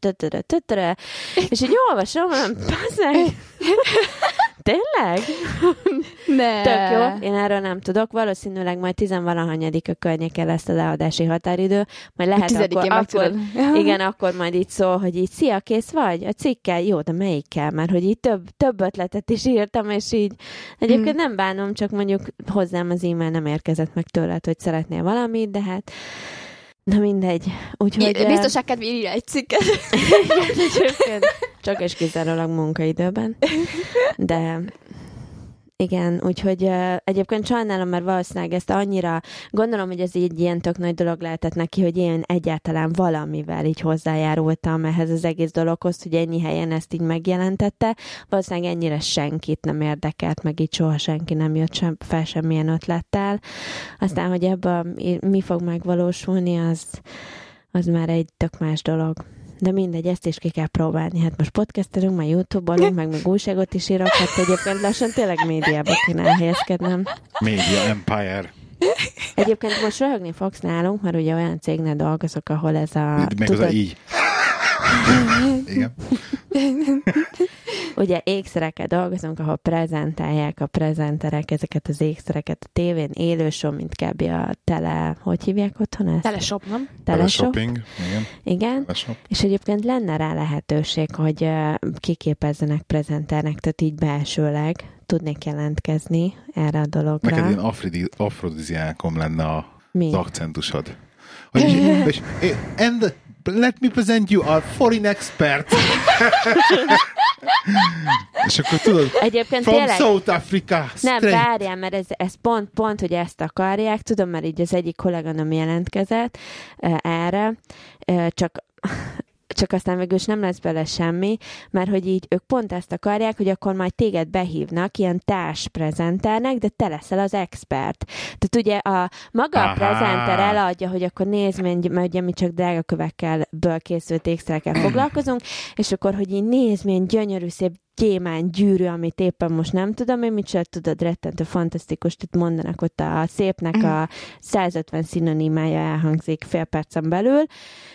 S3: és így olvasom, bazzeg, Tényleg?
S2: Ne.
S3: Tök jó, én erről nem tudok. Valószínűleg majd tizenvalahanyadik a környéken lesz a leadási határidő. Majd lehet akkor, akkor, igen, akkor majd így szól, hogy így szia, kész vagy? A cikkel? Jó, de melyikkel? Mert hogy így több, több ötletet is írtam, és így egyébként nem bánom, csak mondjuk hozzám az e-mail nem érkezett meg tőled, hogy szeretnél valamit, de hát Na mindegy. Úgyhogy... eh,
S2: Biztoság kedvéért írja egy cikket.
S3: csak és kizárólag munkaidőben. De igen, úgyhogy uh, egyébként sajnálom, mert valószínűleg ezt annyira, gondolom, hogy ez így ilyen tök nagy dolog lehetett neki, hogy én egyáltalán valamivel így hozzájárultam ehhez az egész dologhoz, hogy ennyi helyen ezt így megjelentette. Valószínűleg ennyire senkit nem érdekelt, meg így soha senki nem jött sem, fel semmilyen ötlettel. Aztán, hogy mi- mi fog megvalósulni, az, az már egy tök más dolog. De mindegy, ezt is ki kell próbálni. Hát most podcastelünk, majd YouTube-olunk, meg még újságot is írok, hát egyébként lassan tényleg médiába kéne elhelyezkednem.
S1: Media Empire.
S3: Egyébként most röhögni fogsz nálunk, mert ugye olyan cégnél dolgozok, ahol ez a...
S1: Meg az a így. Igen.
S3: Ugye ékszerekkel dolgozunk, ahol prezentálják a prezenterek ezeket az ékszereket a tévén, élő show, mint kb. a tele... Hogy hívják otthon ezt?
S2: Teleshop, nem?
S3: Teleshop.
S1: Teleshopping. Igen.
S3: Igen.
S1: Teleshop.
S3: És egyébként lenne rá lehetőség, hogy kiképezzenek prezenternek, tehát így belsőleg tudnék jelentkezni erre a dologra.
S1: Neked ilyen afridi, afrodiziákom lenne a,
S3: Mi?
S1: az akcentusod. Hogy és, és, and let me present you our foreign expert. És akkor tudod,
S3: Egyébként
S1: from
S3: tényleg...
S1: South Africa,
S3: Nem, várjál, mert ez, ez pont, pont, hogy ezt akarják. Tudom, mert így az egyik kolléganom jelentkezett eh, erre, eh, csak csak aztán végül is nem lesz bele semmi, mert hogy így ők pont ezt akarják, hogy akkor majd téged behívnak ilyen társprezenternek, de te leszel az expert. Tehát ugye a maga
S1: Aha.
S3: a prezenter eladja, hogy akkor nézd, mert ugye mi csak drága kövekkel ből készült ékszerekkel foglalkozunk, és akkor, hogy így nézd, milyen gyönyörű, szép gyémánt gyűrű, amit éppen most nem tudom, én mit sem tudod, rettentő fantasztikus, tehát mondanak ott a szépnek a 150 szinonimája elhangzik fél percen belül,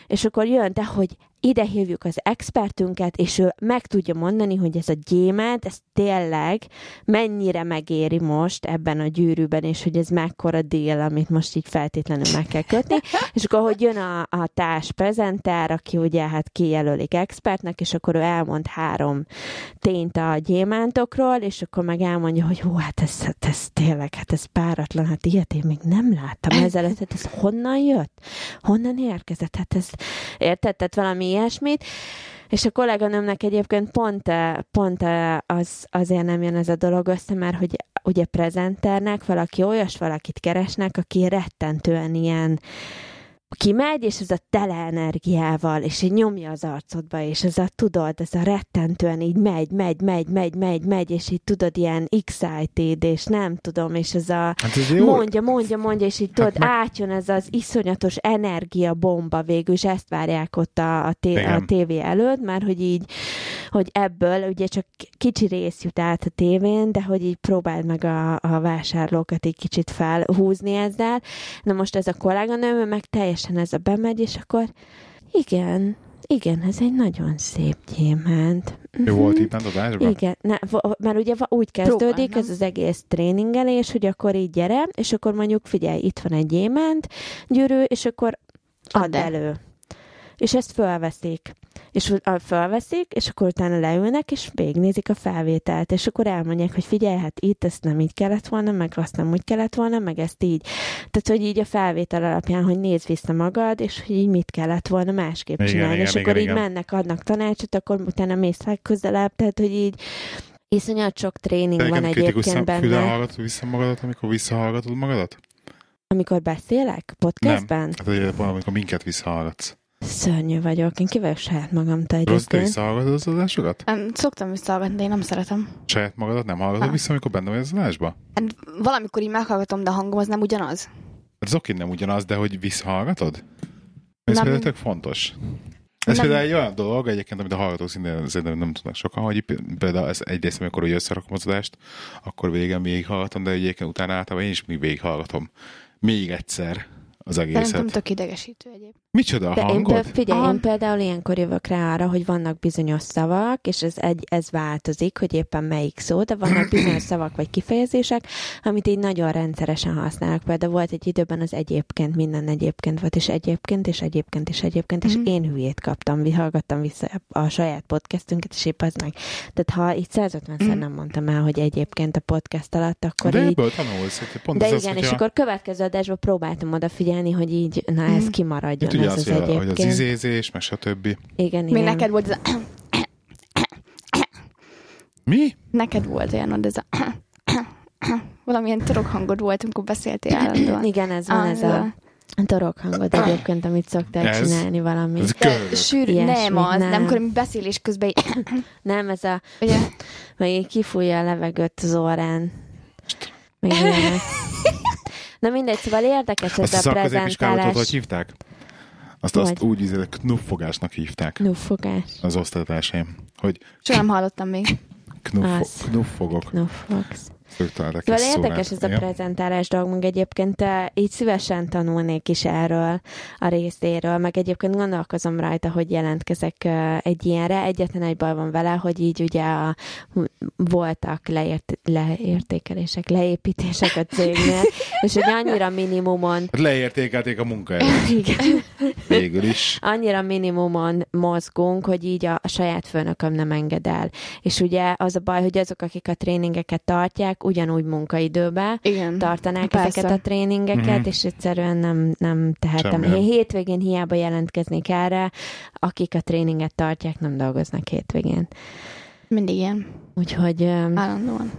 S3: és akkor jön, de hogy ide hívjuk az expertünket, és ő meg tudja mondani, hogy ez a gyémánt, ez tényleg mennyire megéri most ebben a gyűrűben, és hogy ez mekkora dél, amit most így feltétlenül meg kell kötni. És akkor, hogy jön a, a társ prezenter, aki ugye hát kijelölik expertnek, és akkor ő elmond három tényt a gyémántokról, és akkor meg elmondja, hogy hú, hát ez, hát ez tényleg, hát ez páratlan, hát ilyet én még nem láttam ezelőtt, hát ez honnan jött? Honnan érkezett? Hát ez, érted? Tehát valami ilyesmit. És a kolléganőmnek egyébként pont, eh, pont eh, az, azért nem jön ez a dolog össze, mert hogy ugye prezenternek valaki olyas valakit keresnek, aki rettentően ilyen kimegy, és ez a tele energiával, és így nyomja az arcodba, és ez a, tudod, ez a rettentően így megy, megy, megy, megy, megy, megy, és így tudod, ilyen excited, és nem tudom, és ez a
S1: Hát ez jó.
S3: mondja, mondja, mondja, és így tudod,
S1: meg-
S3: átjön ez az iszonyatos energiabomba végül, és ezt várják ott a, a, té- a tévé előtt, már hogy így, hogy ebből ugye csak kicsi rész jut át a tévén, de hogy így próbáld meg a, a vásárlókat egy kicsit felhúzni ezzel. Na most ez a kolléganőm, meg teljesen ez a bemegy, és akkor igen, igen, ez egy nagyon szép gyémánt.
S1: Jó
S3: Mhm.
S1: volt itt bent adásban?
S3: Igen, ne, v- mert ugye úgy kezdődik
S2: Próbálnám.
S3: ez az egész tréningelés, hogy akkor így gyere, és akkor mondjuk figyelj, itt van egy gyémánt gyűrű, és akkor add
S2: Add el.
S3: elő. És ezt fölveszik. És fölveszik, és akkor utána leülnek, és végignézik a felvételt, és akkor elmondják, hogy figyelj, hát itt ezt nem így kellett volna, meg azt nem úgy kellett volna, meg ezt így. Tehát, hogy így a felvétel alapján, hogy nézd vissza magad, és hogy így mit kellett volna másképp
S1: Igen,
S3: csinálni.
S1: igen,
S3: és
S1: igen,
S3: akkor így
S1: igen.
S3: mennek, adnak tanácsot, akkor utána mész legközelebb, tehát, hogy így iszonyat sok tréning
S1: Te
S3: van egyébként benne.
S1: hallgatod vissza magadat, amikor visszahallgatod magadat?
S3: Amikor beszélek podcastben,
S1: Hát ugye van, amikor minket visszahallgatsz.
S3: Szörnyű vagyok. Én ki vagyok saját magamtól
S1: Rossz, te
S3: egyébként.
S1: visszahallgatod az adásokat?
S2: Em, Szoktam visszahallgatni, de én nem szeretem.
S1: Saját magadat nem hallgatod
S2: Ah.
S1: vissza, amikor benne vagy az adásba?
S2: Hát Valamikor így meghallgatom, de a hangom az nem ugyanaz.
S1: Hát az oké, nem ugyanaz, de hogy visszahallgatod? Ez
S2: Nem.
S1: például tök fontos. Ez
S2: Nem.
S1: például egy olyan dolog, egyébként, amit a hallgatók szintén szerintem nem tudnak sokan, hogy például ez egyrészt, amikor ugye összerakom az adást, akkor végén végighallgatom, de egyébként utána általában én is még végighallgatom. Még egyszer az
S2: Szerintem
S1: egészet.
S2: tök idegesítő egyéb.
S1: Micsoda a
S3: De én,
S1: hangod?
S3: például, figyelj, én például ilyenkor jövök rá arra, hogy vannak bizonyos szavak, és ez, egy, ez változik, hogy éppen melyik szó, de vannak bizonyos szavak vagy kifejezések, amit így nagyon rendszeresen használok. Például volt egy időben az egyébként, minden egyébként volt, és egyébként, és egyébként, és egyébként, és
S2: Mhm.
S3: én hülyét kaptam, hallgattam vissza a saját podcastünket, és épp az meg. Tehát ha így 150-szer
S2: Mhm.
S3: nem mondtam el, hogy egyébként a podcast alatt, akkor
S1: de
S3: így
S1: ebből tanulsz. hogy Pont
S3: de
S1: ez
S3: igen,
S1: az,
S3: és akkor következő adásban próbáltam odafigyelni, hogy így, na ez
S2: Mm.
S3: kimaradjon,
S1: Itt ugye
S3: ez
S1: az,
S3: az
S1: hogy, a- hogy
S3: egyébként.
S1: az izézés, meg stb.
S3: Igen,
S2: Még
S3: igen.
S2: neked volt ez a...
S1: Mi?
S2: Neked volt olyan, ez a... Valamilyen torok hangod volt, amikor beszéltél állandóan.
S3: Igen, ez van,
S2: Ah,
S3: ez a torok hangod egyébként, amit szoktál
S1: Ez?
S3: csinálni valami.
S1: Ez
S2: De sűrű, nem az, nem.
S3: nem.
S2: amikor mi beszélés közben így,
S3: Nem, ez a,
S2: ugye,
S3: meg így kifújja a levegőt az órán. Meg. Na mindegy, szóval érdekes
S1: Azt
S3: ez
S1: a
S3: a
S1: szakközépiskolát hogy
S3: prezentálás.
S1: hívták? Azt, azt
S3: Hogy?
S1: úgy izé, knuffogásnak hívták
S3: Nuffogás.
S1: az osztatásaim. Hogy
S2: soha nem hallottam még.
S1: knuffo- knuffogok.
S3: Nuffogsz. Szóval érdekes ez a prezentálás dolog, meg egyébként eh, így szívesen tanulnék is erről a részéről, meg egyébként gondolkozom rajta, hogy jelentkezek eh, egy ilyenre. Egyetlen egy baj van vele, hogy így ugye a, voltak leért, leértékelések, leépítések a cégnél, és hogy annyira minimumon
S1: Hát leértékelték a munkaerőt.
S3: igen,
S1: Végül is.
S3: annyira minimumon mozgunk, hogy így a, a saját főnököm nem enged el. És ugye az a baj, hogy azok, akik a tréningeket tartják, ugyanúgy munkaidőbe,
S2: Igen.
S3: tartanák
S2: Persze.
S3: ezeket a tréningeket,
S1: Mhm.
S3: és egyszerűen nem, nem tehetem.
S1: Semmi
S3: hétvégén hiába jelentkeznék erre, akik a tréninget tartják, nem dolgoznak hétvégén.
S2: Mindig ilyen.
S3: Úgyhogy,
S2: Állandóan.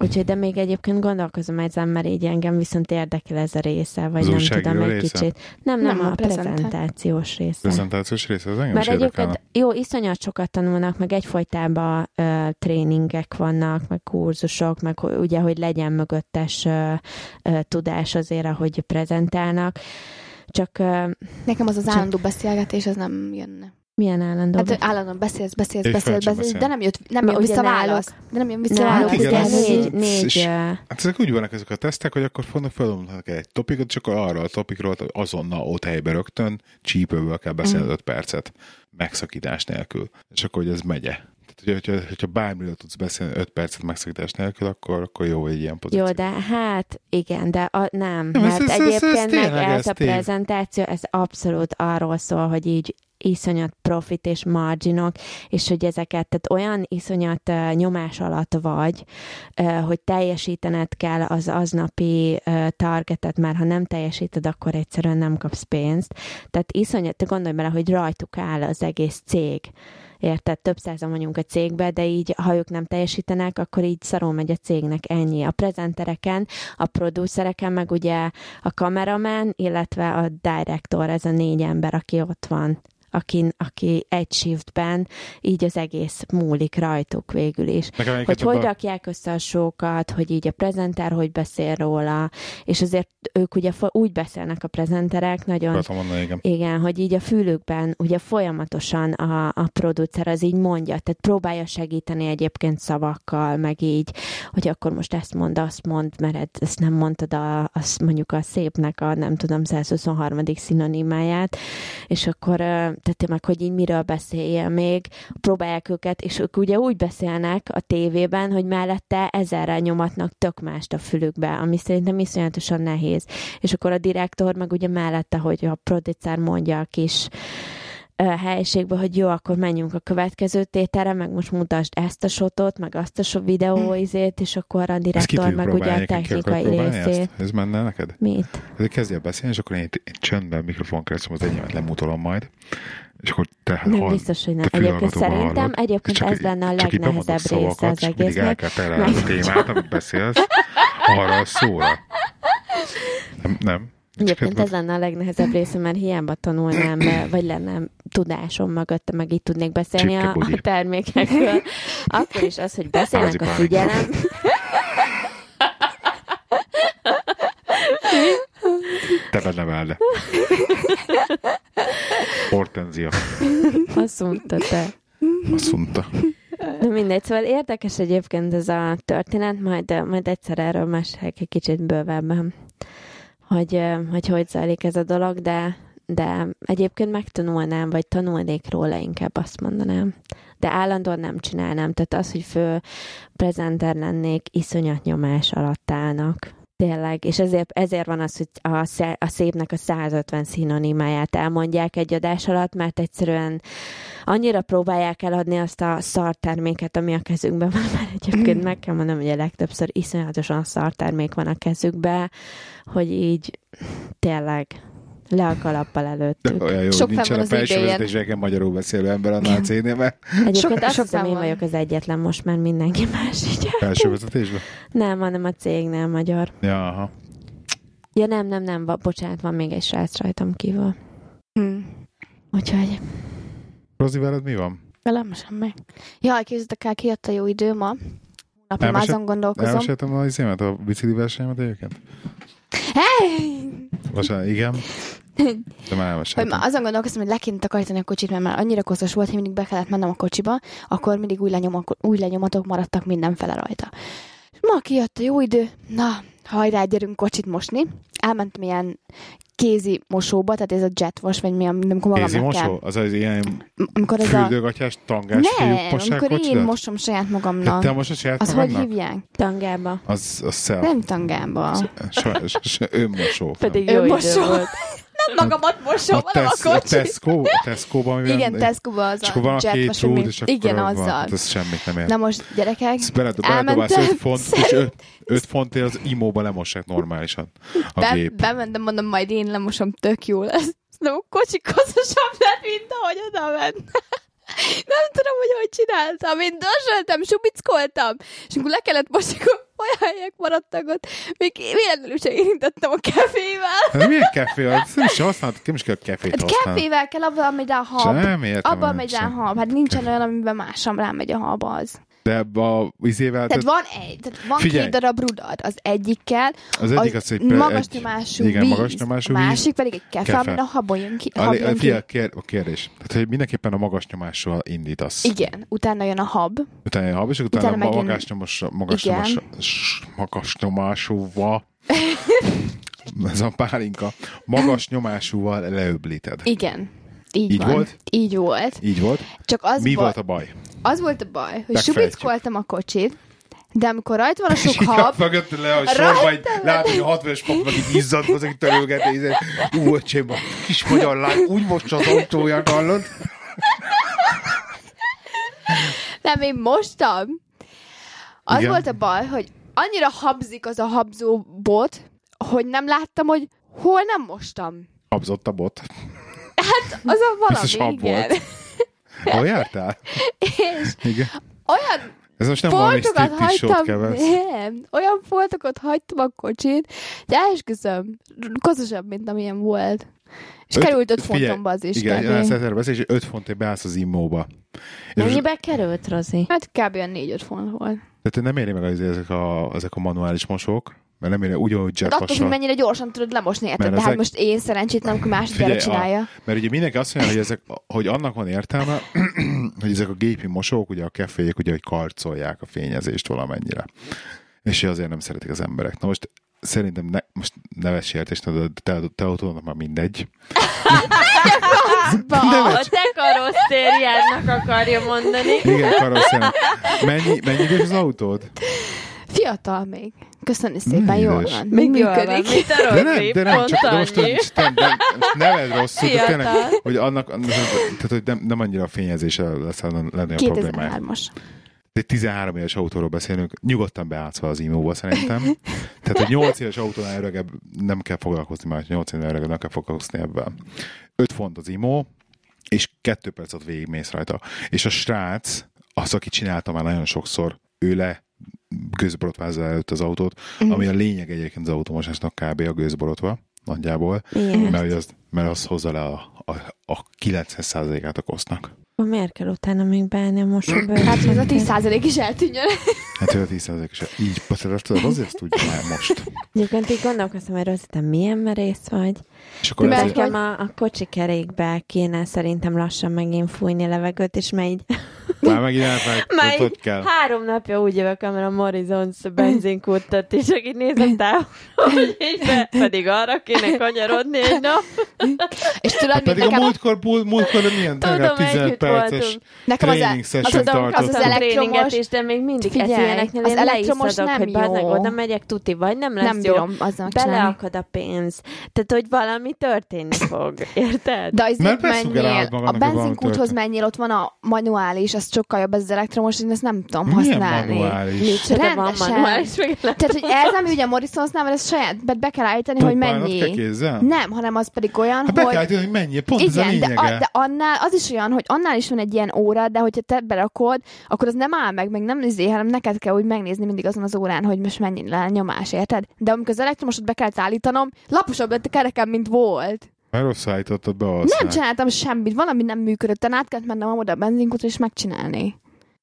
S3: Úgyhogy, de még egyébként gondolkozom ezen, mert így engem viszont érdekel ez a része, vagy nem tudom, egy
S1: része?
S3: kicsit. Nem, nem,
S2: Nem,
S3: a,
S2: a prezentá-
S3: prezentációs része.
S1: Prezentációs része, az engem
S3: Mert egyébként jó, iszonyat sokat tanulnak, meg egyfolytában ö, tréningek vannak, meg kurzusok, meg ugye, hogy legyen mögöttes ö, ö, tudás azért, ahogy prezentálnak. Csak ö,
S2: Nekem az az
S3: Csak-
S2: állandó beszélgetés, az nem jönne.
S3: Milyen állandó?
S2: Hát állandóan beszélsz, beszélsz, beszélsz, beszélsz,
S1: beszél.
S2: de nem jött, nem jön vissza válasz. De nem jön vissza válasz.
S1: igen,
S3: ugye
S1: az-
S3: négy, négy,
S1: Hát ezek úgy vannak ezek a tesztek, hogy akkor fognak felomlnak egy topikot, és akkor arra a topikról hogy azonnal ott helyben rögtön csípőből kell beszélni
S3: Mm.
S1: 5 percet, megszakítás nélkül. És akkor, hogy ez megye. Tehát, hogyha, hogyha bármiről tudsz beszélni 5 percet megszakítás nélkül, akkor, akkor jó egy ilyen pozíció.
S3: Jó, de hát igen, de a, nem,
S1: Nem, ez-
S3: mert
S1: ez- ez- ez
S3: egyébként meg ez
S1: ez
S3: a prezentáció, ez abszolút arról szól, hogy így iszonyat profit és marginok, és hogy ezeket, tehát olyan iszonyat uh, nyomás alatt vagy, uh, hogy teljesítened kell az aznapi uh, targetet, mert ha nem teljesíted, akkor egyszerűen nem kapsz pénzt. Tehát iszonyat, te gondolj bele, hogy rajtuk áll az egész cég. Érted? Több százan vagyunk a cégbe, de így, ha ők nem teljesítenek, akkor így szarul megy a cégnek ennyi. A prezentereken, a producereken, meg ugye a kameraman, illetve a director, ez a négy ember, aki ott van aki, aki egy shiftben, így az egész múlik rajtuk végül is.
S1: Nekem
S3: Hogy hogy
S1: abban-
S3: rakják össze a sókat, hogy így a prezenter hogy beszél róla, és azért ők ugye úgy beszélnek a prezenterek, nagyon
S1: mondani, igen.
S3: igen, hogy így a fülükben ugye folyamatosan a, a producer az így mondja, tehát próbálja segíteni egyébként szavakkal, meg így, hogy akkor most ezt mond, azt mond, mert ed- ezt nem mondtad a, azt mondjuk a szépnek a nem tudom 123. szinonimáját, és akkor tehát meg, hogy így miről beszélje még, próbálják őket, és ők ugye úgy beszélnek a tévében, hogy mellette ezerrel nyomatnak tök mást a fülükbe, ami szerintem iszonyatosan nehéz. És akkor a direktor meg ugye mellette, hogy a producer mondja a kis ö, helyiségbe, hogy jó, akkor menjünk a következő tételre, meg most mutasd ezt a shotot, meg azt a so videóizét, és akkor a direktor meg ugye a technikai részét.
S1: Ezt? Ez menne neked?
S3: Mit?
S1: Ezért kezdjél beszélni, és akkor én, én csöndben mikrofon keresztül az enyémet lemutolom majd, és akkor te
S3: Nem,
S1: hall-
S3: biztos, hogy nem. Egyébként szerintem
S1: hallod,
S3: egyébként ez lenne a legnehezebb része az
S1: és mindig el
S3: egésznek.
S1: kell terelni a témát, amit beszélsz, arra a szóra. Nem, nem.
S3: Egyébként
S1: ez-
S3: lenne a legnehezebb része, mert hiába tanulnám, vagy lenne tudásom mögötte, meg így tudnék beszélni a, a termékekről. Akkor is az, hogy beszélnek a figyelem.
S1: Te benne vele. Hortenzia.
S3: Azt mondta te.
S1: Azt mondta.
S3: Na mindegy, szóval érdekes egyébként ez a történet, majd, majd egyszer erről mesélek egy kicsit bővebben, hogy, hogy hogy zajlik ez a dolog, de, de egyébként megtanulnám, vagy tanulnék róla inkább azt mondanám. De állandóan nem csinálnám. Tehát az, hogy fő prezenter lennék, iszonyat nyomás alatt állnak. Tényleg, és ezért, ezért van az, hogy a, a szépnek a 150 szinonimáját elmondják egy adás alatt, mert egyszerűen annyira próbálják eladni azt a szarterméket, ami a kezükben van, mert egyébként meg kell mondanom, hogy a legtöbbször iszonyatosan szartermék van a kezükben, hogy így tényleg le a kalappal
S1: De
S3: előttük.
S1: olyan jó,
S2: Sok
S1: nincsen a felső vezetéseken magyarul beszélő ember a cégnél, mert
S3: Egyébként
S2: sok-
S3: azt hiszem, én vagyok az egyetlen most, mert mindenki más így.
S1: felső vezetésben.
S3: Nem, hanem a cégnél magyar.
S1: Ja, aha.
S3: Ja nem, nem, nem, va- bocsánat, van még egy srác rajtam kívül.
S2: Hm.
S3: Úgyhogy
S1: Rozi, veled mi van?
S2: Velem semmi. Jaj, képzeljétek el, kijött a jó idő ma. Már
S1: Elmesél-
S2: azon gondolkozom.
S1: Elmeséltem a izémet, a bicikli versenyemet egyébként? Vasárnap, igen. De már
S2: Hogy már azon gondolkoztam, hogy le kéne takarítani a kocsit, mert már annyira koszos volt, hogy mindig be kellett mennem a kocsiba, akkor mindig új, lenyomok, új lenyomatok maradtak mindenfele rajta. Ma kijött a jó idő, na, hajrá, gyerünk kocsit mosni. Elmentem ilyen kézi mosóba, tehát ez a jetwash, vagy mi, amikor
S1: Kézi
S2: magamnak kell.
S1: mosó? Az az ilyen
S2: Amikor ez a...
S1: fürdőgatyás, tangás fiúk
S2: Nem, amikor én
S1: kocsidat?
S2: mosom saját
S1: Hát
S2: magamnak.
S1: te most a saját
S2: Az hogy
S1: magadnak?
S2: hívják?
S3: tangába.
S1: Az, az szel.
S2: Nem tangába.
S1: Sajnos, önmosó.
S3: Pedig jó idő
S2: mosó.
S3: volt.
S2: Nem magamat mosom,
S1: a,
S2: hanem a
S1: Tesz, a
S2: kocsit.
S1: Tesco, Tesco-ban, amiben,
S2: Igen, Tesco-ba az
S1: és
S2: a
S1: akkor van a két rúd, és akkor
S2: Igen,
S1: van,
S2: azzal.
S1: Hát ez semmit nem ér.
S2: Na most, gyerekek,
S1: Ezt beledob,
S2: elmentem,
S1: beledobálsz 5 font, és 5 fontért az imóba lemossák normálisan a
S2: be,
S1: gép.
S2: bementem, mondom, majd én lemosom, tök jó lesz. De a kocsi kozosabb lett, mint ahogy oda ment. Nem tudom, hogy hogy csináltam? Én dörzsöltem, subickoltam, és amikor le kellett most, akkor olyan helyek maradtak ott, még véletlenül sem érintettem a kefével.
S1: Hát milyen kefé? Az nem is használhatod, nem is kell kefét
S2: Hát
S1: használni.
S2: kefével kell, abban megy rá a hab.
S1: Sem értem,
S2: Abban megy rá a
S1: sem.
S2: hab. Hát nincsen olyan, amiben másom rámegy a hab az.
S1: De a izével,
S2: Tehát
S1: tehát
S2: van egy, tehát van
S1: Figyelj.
S2: két darab rudad. Az egyikkel
S1: az egyik az egy...
S2: magas
S1: egy,
S2: nyomású
S1: igen,
S2: víz,
S1: magas nyomású
S2: a
S1: víz.
S2: másik pedig egy kefe,
S1: Kefe.
S2: amin a habon jön ki.
S1: a, a,
S2: jön
S1: figyelj, kér, a kérdés. Tehát, hogy mindenképpen a magas nyomással indítasz.
S2: Igen, utána jön a hab.
S1: Utána a hab, és utána,
S2: Utána megint-
S1: magas, nyomos, magas,
S2: Igen.
S1: nyomos, magas nyomásúval ez a pálinka, magas nyomásúval leöblíted.
S2: Igen. Így,
S1: Így
S2: van.
S1: volt?
S2: Így volt.
S1: Így volt.
S2: Csak az,
S1: Mi
S2: baj,
S1: volt a baj?
S2: az volt a baj, hogy subickoltam a kocsit, de amikor rajta van a sok
S1: És így
S2: hab,
S1: mögött le a sorba,
S2: van.
S1: látod, hogy a 60 es pap meg így izzad, az, aki törölgeti, így, ú, öcsém, a kis magyar lány, úgy most az autóját hallod.
S2: nem, én mostam. Az
S1: Igen.
S2: volt a baj, hogy annyira habzik az a habzó bot, hogy nem láttam, hogy hol nem mostam.
S1: Habzott a bot.
S2: Az a
S1: Biztos
S2: valami,
S1: hab
S2: igen.
S1: volt. Hol jártál?
S2: És
S1: Igen.
S2: olyan
S1: Ez most nem
S2: foltokat hagytam, nem, olyan foltokat hagytam a kocsit, hogy esküszöm, kozosabb, mint amilyen volt. És
S1: Öt-
S2: került 5
S1: figyelj,
S2: fontomba az is.
S1: Igen, erre beszélni, és 5 fontért beállsz az immóba. És most-
S3: Mennyibe került, Rozi?
S2: Hát kb. olyan 4-5 font volt.
S1: Tehát nem éri meg az, ezek, a, ezek a manuális mosók, mert nem éri ugyanúgy
S2: Hát attól, hogy mennyire gyorsan tudod lemosni, érted? De hát most én szerencsétlen, amikor másodjára
S1: Figyelj,
S2: csinálja.
S1: A, mert ugye mindenki azt mondja, hogy, ezek, hogy annak van értelme, hogy ezek a gépi mosók, ugye a keféjék, ugye, hogy karcolják a fényezést valamennyire. És azért nem szeretik az emberek. Na most szerintem ne, most neves sértés, de te, te autónak már mindegy.
S2: Ba,
S3: A te karosszériádnak akarja mondani.
S1: Igen, karosszének. Mennyi, mennyi az autód?
S2: Fiatal még. Köszönöm szépen, jól van.
S3: Még jól van,
S2: működik.
S3: a
S1: De nem, de nem, csak de most, most, de, de, most neved rosszul, de tényleg, hogy annak, annak tehát, hogy nem, nem annyira a fényezése lesz lenne a problémája.
S2: 2003-as.
S1: egy 13 éves autóról beszélünk, nyugodtan beátszva az imóba szerintem. Tehát egy 8 éves autónál öregebb nem kell foglalkozni már, 8 éves öregebb nem kell foglalkozni ebben. 5 font az imó, és 2 percet végigmész rajta. És a srác, az, aki csinálta már nagyon sokszor, ő le gőzborotvázza előtt az autót,
S2: Mhm.
S1: ami a lényeg egyébként az automosásnak kb. a gőzborotva, nagyjából,
S3: Miért?
S1: mert, hogy az, mert az hozza le a, a, a 90%-át a kosznak.
S3: Miért kell utána még beállni a mosóba?
S2: Hát, hogy ez a 10% is eltűnjön.
S1: Hát ő a 10% is így, tudod, azért ezt tudja már most.
S3: Egyébként így gondolkoztam, hogy Rozi, te milyen merész vagy.
S1: És akkor
S2: Mert
S1: ezért,
S3: Nekem a, a kocsi kerékbe kéne szerintem lassan megint fújni levegőt, és már így,
S1: már megint
S3: már
S1: hogy kell.
S3: három napja úgy jövök, amire a Morizons benzinkúttat, és akit nézem távol, hogy így be, pedig arra kéne kanyarodni egy nap.
S2: És tudod,
S1: Hát pedig a múltkor, múlt, múltkor milyen
S3: Tudom,
S1: legalább 15
S3: együtt
S1: perces
S3: voltunk.
S2: nekem az,
S1: training
S2: az, az, az, az, az elektromos,
S3: is, de még mindig
S2: Figyelj,
S3: ezt ilyeneknél
S2: az
S3: én
S2: elektromos nem
S3: hogy
S2: jó.
S3: oda megyek tuti, vagy nem lesz
S2: nem
S3: jó.
S2: bírom csinálni.
S3: Beleakad a pénz. Tehát, hogy valami történni fog. Érted?
S2: De azért
S1: Mert
S2: menjél, a benzinkúthoz menjél, ott van a manuális, az sokkal jobb, ez az elektromos, én ezt nem tudom
S1: Milyen
S2: használni.
S1: manuális?
S3: Micsoda van manuális meg
S2: Tehát, hogy ez, ami ugye Morrisonsnál van, ez saját, be, be kell állítani, hogy mennyi.
S1: kell?
S2: Nem, hanem az pedig olyan,
S1: Hát be
S2: hogy...
S1: kell állítani, hogy mennyi, pont ez a
S2: Igen, de,
S1: lényege.
S2: a, de annál az is olyan, hogy annál is van egy ilyen óra, de hogyha te berakod, akkor az nem áll meg, meg nem nézi, hanem neked kell úgy megnézni mindig azon az órán, hogy most mennyi le a nyomás, érted? De amikor az elektromosot be kellett állítanom, laposabb lett a kerekem, mint volt.
S1: Mert rosszul állítottad be
S2: Nem
S1: aztán.
S2: csináltam semmit, valami nem működött, tehát át kellett mennem oda a benzinkútra és megcsinálni.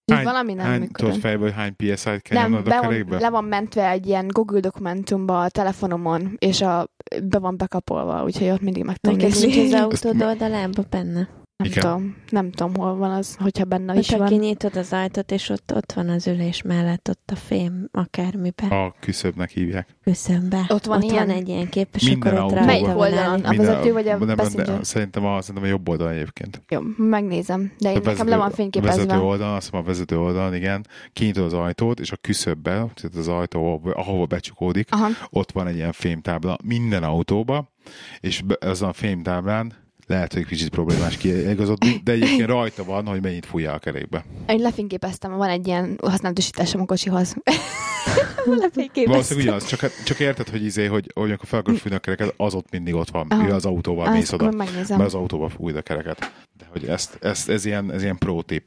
S2: Úgyhogy valami nem
S1: hány,
S2: működött.
S1: tudod fejből, hogy hány PSI-t kell
S2: Nem, be
S1: a kerékbe?
S2: le van mentve egy ilyen Google dokumentumba a telefonomon, és a, be van bekapolva, úgyhogy ott mindig meg tudom nézni.
S3: az autód oldalában benne.
S2: Nem
S1: Igen.
S2: tudom, nem tudom, hol van az, hogyha benne is
S3: Hogyha
S2: van.
S3: kinyitod az ajtót, és ott, ott van az ülés mellett, ott a fém akármibe,
S1: A küszöbnek hívják.
S3: küszöbbe.
S2: Ott van
S3: ott
S2: ilyen?
S3: van egy ilyen kép, és
S1: Minden
S3: akkor ott
S2: Melyik oldalon? A vezető vagy a
S1: nem,
S2: passenger?
S1: nem, szerintem, a, szerintem a jobb oldal egyébként.
S2: Jó, megnézem. De én
S1: A
S2: nekem le van
S1: vezető
S2: fényképezve.
S1: oldalon, azt hiszem a vezető oldalon, igen, kinyitod az ajtót, és a küszöbbe, tehát az ajtó, ahova- becsukódik,
S2: Aha.
S1: ott van egy ilyen fémtábla minden autóba, és azon a fémtáblán lehet, hogy kicsit problémás kiigazodni, de egyébként rajta van, hogy mennyit fújja a kerékbe.
S2: Én lefényképeztem, van egy ilyen használatosításom a kocsihoz. lefényképeztem.
S1: Valószínűleg ugyanaz, csak, csak érted, hogy izé, hogy, hogy amikor fel akarod fújni a kereket, az ott mindig ott van, mivel az autóval mész oda.
S2: megnézem.
S1: Mert az autóval fújd a kereket. De hogy ezt, ezt, ez, ilyen, ez ilyen pro tip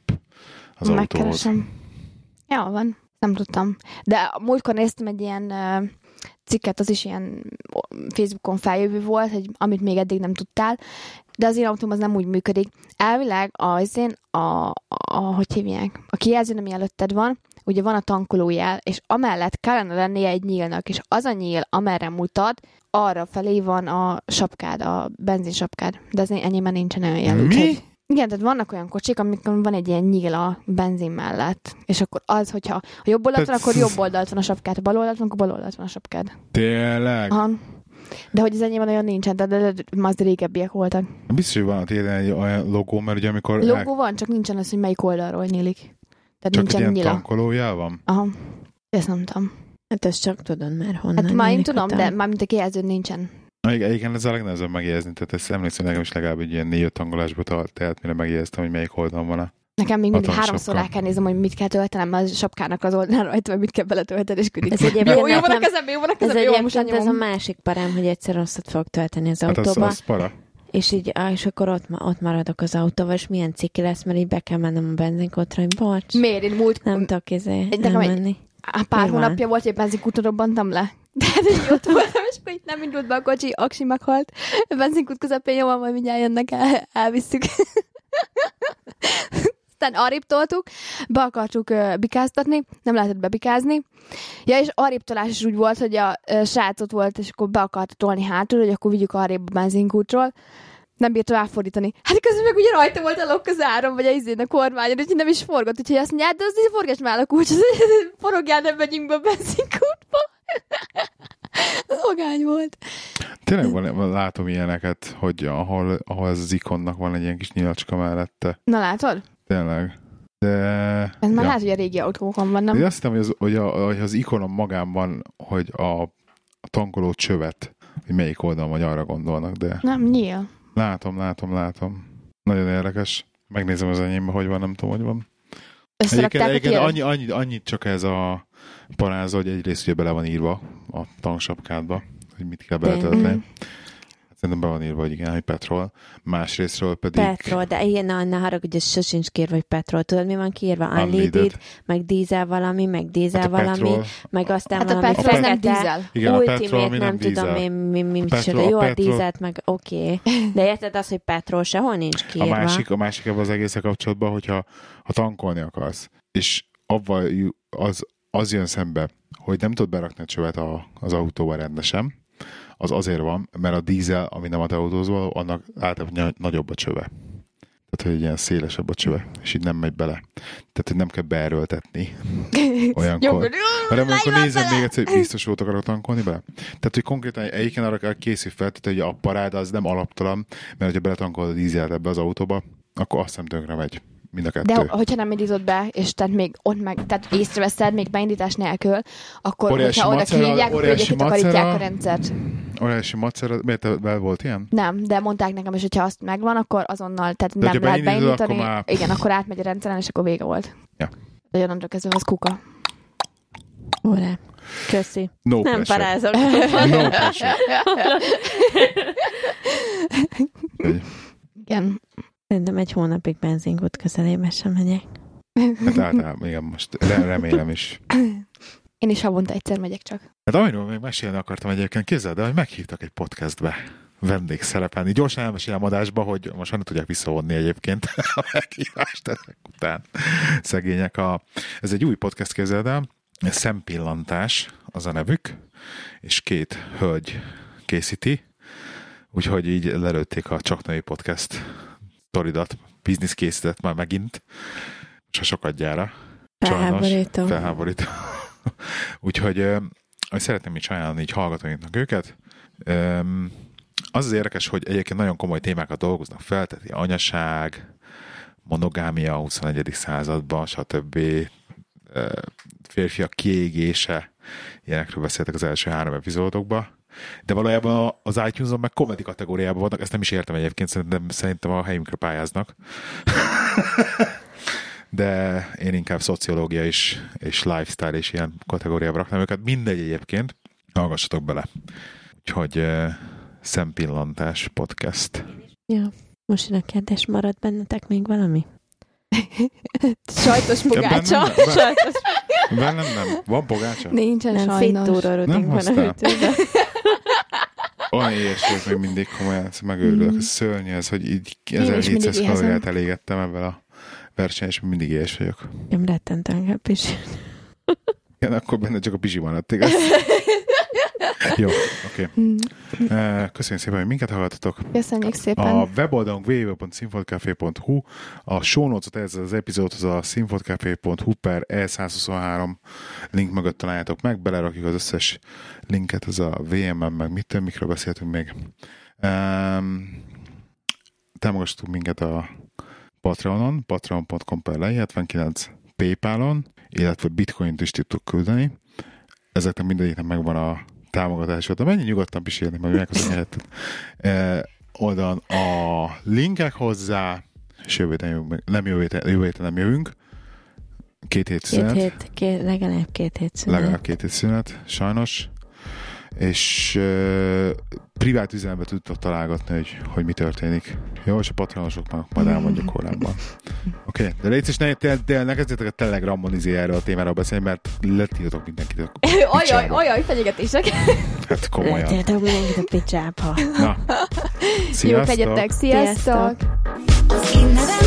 S1: az autóhoz.
S2: Megkeresem. Ja, van. Nem tudtam. De múltkor néztem egy ilyen cikket, az is ilyen Facebookon feljövő volt, hogy amit még eddig nem tudtál, de az én autóm az nem úgy működik. Elvileg az én, a, a, a, hogy hívják, a kijelzőn, ami előtted van, ugye van a tankolójel, és amellett kellene lennie egy nyílnak, és az a nyíl, amerre mutat, arra felé van a sapkád, a benzinsapkád. De az enyémben nincsen olyan jel.
S1: Mi?
S2: úgyhogy- Igen, tehát vannak olyan kocsik, amikor van egy ilyen nyíl a benzin mellett, és akkor az, hogyha ha jobb oldalt van, akkor jobb oldalt van a sapkád, ha bal oldalt van, akkor bal oldalt van a sapkád.
S1: Tényleg?
S2: Aha. De hogy az enyémben olyan nincsen, de, de, de, de az régebbiek voltak.
S1: Biztos, hogy van ott ilyen egy olyan logó, mert ugye amikor
S2: Logó van, csak nincsen az, hogy melyik oldalról nyílik. Tehát
S1: csak egy
S2: nincsen
S1: ilyen
S2: nyila.
S1: tankolójel van?
S2: Aha. Ezt nem tudom.
S3: Hát ezt csak tudod már honnan.
S2: Hát már én
S3: a
S2: tudom, de már mint a kijelzőn nincsen.
S1: Egyébként ez a legnehezebb megjegyezni, tehát ezt emlékszem, nekem is legalább egy ilyen négy-öt tangolásba tart, tehát mire megjegyeztem, hogy melyik oldalon van a...
S2: Nekem még mindig háromszor
S1: sapka.
S2: rá kell néznem, hogy mit kell töltenem a sapkának az oldalán rajta, vagy mit kell beletölteni, és küldik.
S3: Ez egyébként
S2: jó, jó van a kezemben, jó van a
S3: Ez
S2: kezemben, jó, most
S3: ez a másik parám, hogy egyszer rosszat fog tölteni az
S1: Hát az,
S3: autóba,
S1: az para.
S3: és így, és akkor ott, ott maradok az autóval, és milyen ciki lesz, mert így be kell mennem a benzinkotra, hogy bocs,
S2: Miért? Én múlt,
S3: nem tudok izé
S2: Nekem egy-
S3: elmenni.
S2: Á, pár
S3: Mi van?
S2: hónapja volt, hogy benzinkúton robbantam le. Tehát így ott voltam, és akkor így nem indult be a kocsi, aksi meghalt. A benzinkút közepén jó van, majd mindjárt jönnek, el, elvisszük. Aztán arrébb toltuk, be akartuk bikáztatni, nem lehetett bebikázni. Ja, és arrébb tolás is úgy volt, hogy a uh, srác ott volt, és akkor be akarta tolni hátul, hogy akkor vigyük arrébb a benzinkútról. Nem bírta ráfordítani. Hát közben meg ugye rajta volt a lok az áron, vagy a izén a kormányon, úgyhogy nem is forgott. Úgyhogy azt mondja, hát de az forgass már a kulcs, forogjál, nem megyünk be a benzinkútba. Ogány volt.
S1: Tényleg van, látom ilyeneket, hogy ahol, ahol ez az ikonnak van egy ilyen kis nyilacska mellette.
S2: Na látod?
S1: Tényleg. De...
S2: Ez már
S1: ja.
S2: lehet, hogy a régi autókon van, nem?
S1: azt hittem, hogy az, hogy, a, hogy az ikonon magában, hogy a, a tankoló csövet, hogy melyik oldalon vagy arra gondolnak, de
S2: Nem, nyíl.
S1: látom, látom, látom. Nagyon érdekes. Megnézem az enyémbe, hogy van, nem tudom, hogy van. Egyébként
S2: tiéd?
S1: annyi, annyi, annyit csak ez a paráza, hogy egyrészt ugye bele van írva a tanksapkádba, hogy mit kell beletölteni.
S2: Mhm.
S1: Hát Szerintem be van írva, hogy igen, hogy petrol. Másrésztről pedig...
S3: Petrol, de ilyen, na, ne haragudj, ez sosincs kiírva, hogy petrol. Tudod, mi van kiírva?
S1: Unleaded.
S3: Unleaded, meg dízel valami, meg dízel
S1: Hát a
S3: valami,
S1: petrol,
S3: meg aztán
S2: Hát a
S3: valami
S2: petrol az nem
S3: fekete.
S2: dízel.
S1: igen, a petrol, ami
S3: nem,
S1: nem
S3: tudom
S1: dízel.
S3: én, mi, mi, mi
S1: Petrol, a
S3: Jó, a
S1: petrol-
S3: dízelt meg oké. Okay. De érted az, hogy petrol sehol nincs
S1: A
S3: kiírva.
S1: másik, a másik ebben az egészen kapcsolatban, hogyha ha tankolni akarsz, és avval az, az jön szembe, hogy nem tudod berakni a csövet a, az autóba rendesen, az azért van, mert a dízel, ami nem a te autózol, annak általában nagyobb a csöve. Tehát, hogy ilyen szélesebb a csöve, és így nem megy bele. Tehát, hogy nem kell beerőltetni olyankor. Hanem amikor nézem még egyszer, hogy biztos volt akarok tankolni be. Tehát, hogy konkrétan egyiken arra kell készülj fel, tehát, hogy a parád az nem alaptalan, mert hogyha beletankolod a dízelt ebbe az autóba, akkor azt hiszem tönkre megy. Mind a kettő.
S2: De hogyha nem indítod be, és tehát még ott meg, tehát észreveszed még beindítás nélkül, akkor
S1: Óriási
S2: hogyha oda kihívják,
S1: óriási
S2: kitakarítják
S1: macera.
S2: a rendszert.
S1: Óriási macera, miért vel volt ilyen?
S2: Nem, de mondták nekem is, hogyha azt megvan, akkor azonnal, tehát
S1: De
S2: nem lehet beindítani.
S1: akkor már-
S2: Igen, akkor átmegy a rendszeren, és akkor vége volt.
S1: Ja.
S2: De onnantól kezdve az kuka.
S3: Órá. Köszi.
S1: No
S3: Nem
S1: pressure.
S3: parázok.
S1: No pressure. Hogy-
S2: Igen.
S3: Szerintem egy hónapig benzinkút közelébe sem megyek.
S1: Hát általában, igen, most re- remélem is.
S2: Én is havonta egyszer megyek csak.
S1: Hát amiről még mesélni akartam egyébként, képzeld el, hogy meghívtak egy podcastbe vendégszerepelni. Gyorsan elmesélem adásba, hogy most nem tudják visszavonni egyébként a meghívást ezek után. Szegények. A, ez egy új podcast képzeld el, Szempillantás az a nevük, és két hölgy készíti, úgyhogy így lelőtték a Csak Női Podcast toridat, biznisz készített már megint, és a sokat gyára.
S3: Felháborító.
S1: Felháborító. Úgyhogy ö, hogy szeretném így ajánlani így hallgatóinknak őket. Öm, Az az érdekes, hogy egyébként nagyon komoly témákat dolgoznak fel, tehát anyaság, monogámia a 21. században, stb. Ö, Férfiak kiégése, ilyenekről beszéltek az első három epizódokban. De valójában az iTunes-on meg komedi kategóriában vannak, ezt nem is értem egyébként, szerintem, szerintem a helyünkre pályáznak. De én inkább szociológia is, és lifestyle és ilyen kategóriába raknám őket. Mindegy egyébként, hallgassatok bele. Úgyhogy uh, Szempillantás podcast.
S3: Ja. Most jön a kérdés, maradt bennetek még valami?
S2: Sajtos pogácsa.
S1: Ebben nem-
S3: Sajtos.
S1: Bennem nem. Van pogácsa?
S2: Nincsen
S3: Nem,
S2: sajnos.
S3: féttúró
S1: Nem
S3: van a hűtőben.
S1: Olyan éhes még mindig komolyan, ezt megőrülök. Ez szörnyű ez, hogy így
S2: Mm. is mindig
S1: 1700
S2: éhezem.
S1: kalóriát elégettem ebben a versenyen, és mindig éhes vagyok.
S3: Nem rettentően kell pisilni.
S1: Igen, akkor benne csak a pizsi maradt, igaz? Jó, oké.
S2: Mm.
S1: Okay. Köszönjük szépen, hogy minket hallgatotok.
S2: Köszönjük szépen.
S1: A weboldalunk www.színfoltcafé.hu A show notes-ot ez az epizódhoz a színfoltcafé.hu per E123 link mögött találjátok meg, belerakjuk az összes linket, ez a VMM, meg mit mikről beszéltünk még. Um, támogassatok minket a Patreonon, patreon.com per lej 79 Paypalon, illetve bitcoint is tudtuk küldeni. Ezeknek mindegyiknek megvan a támogatásod. De mennyi nyugodtan pisélni, meg megköszönni helyettet. E, oldalon a linkek hozzá, és jövő héten jövünk, meg- nem jövő héten, jövő héten nem jövünk. Két hét
S3: Két
S1: szünet.
S3: hét, két, legalább két hét szünet.
S1: Legalább két hét szünet, sajnos. És uh, privát üzenetbe tudtok találgatni, hogy, hogy mi történik. Jó, és a patronosoknak majd elmondjuk korábban. Oké, okay. de légy és ne, te, te, ne kezdjetek a telegramon izé erről a témáról beszélni, mert letiltok mindenkit.
S2: Ajaj, ajaj, fenyegetések.
S1: Hát komolyan.
S3: Lehetjátok mindenkit a picsába.
S1: Na,
S2: Jó,
S1: sziasztok!
S2: tegyetek, sziasztok!
S4: Az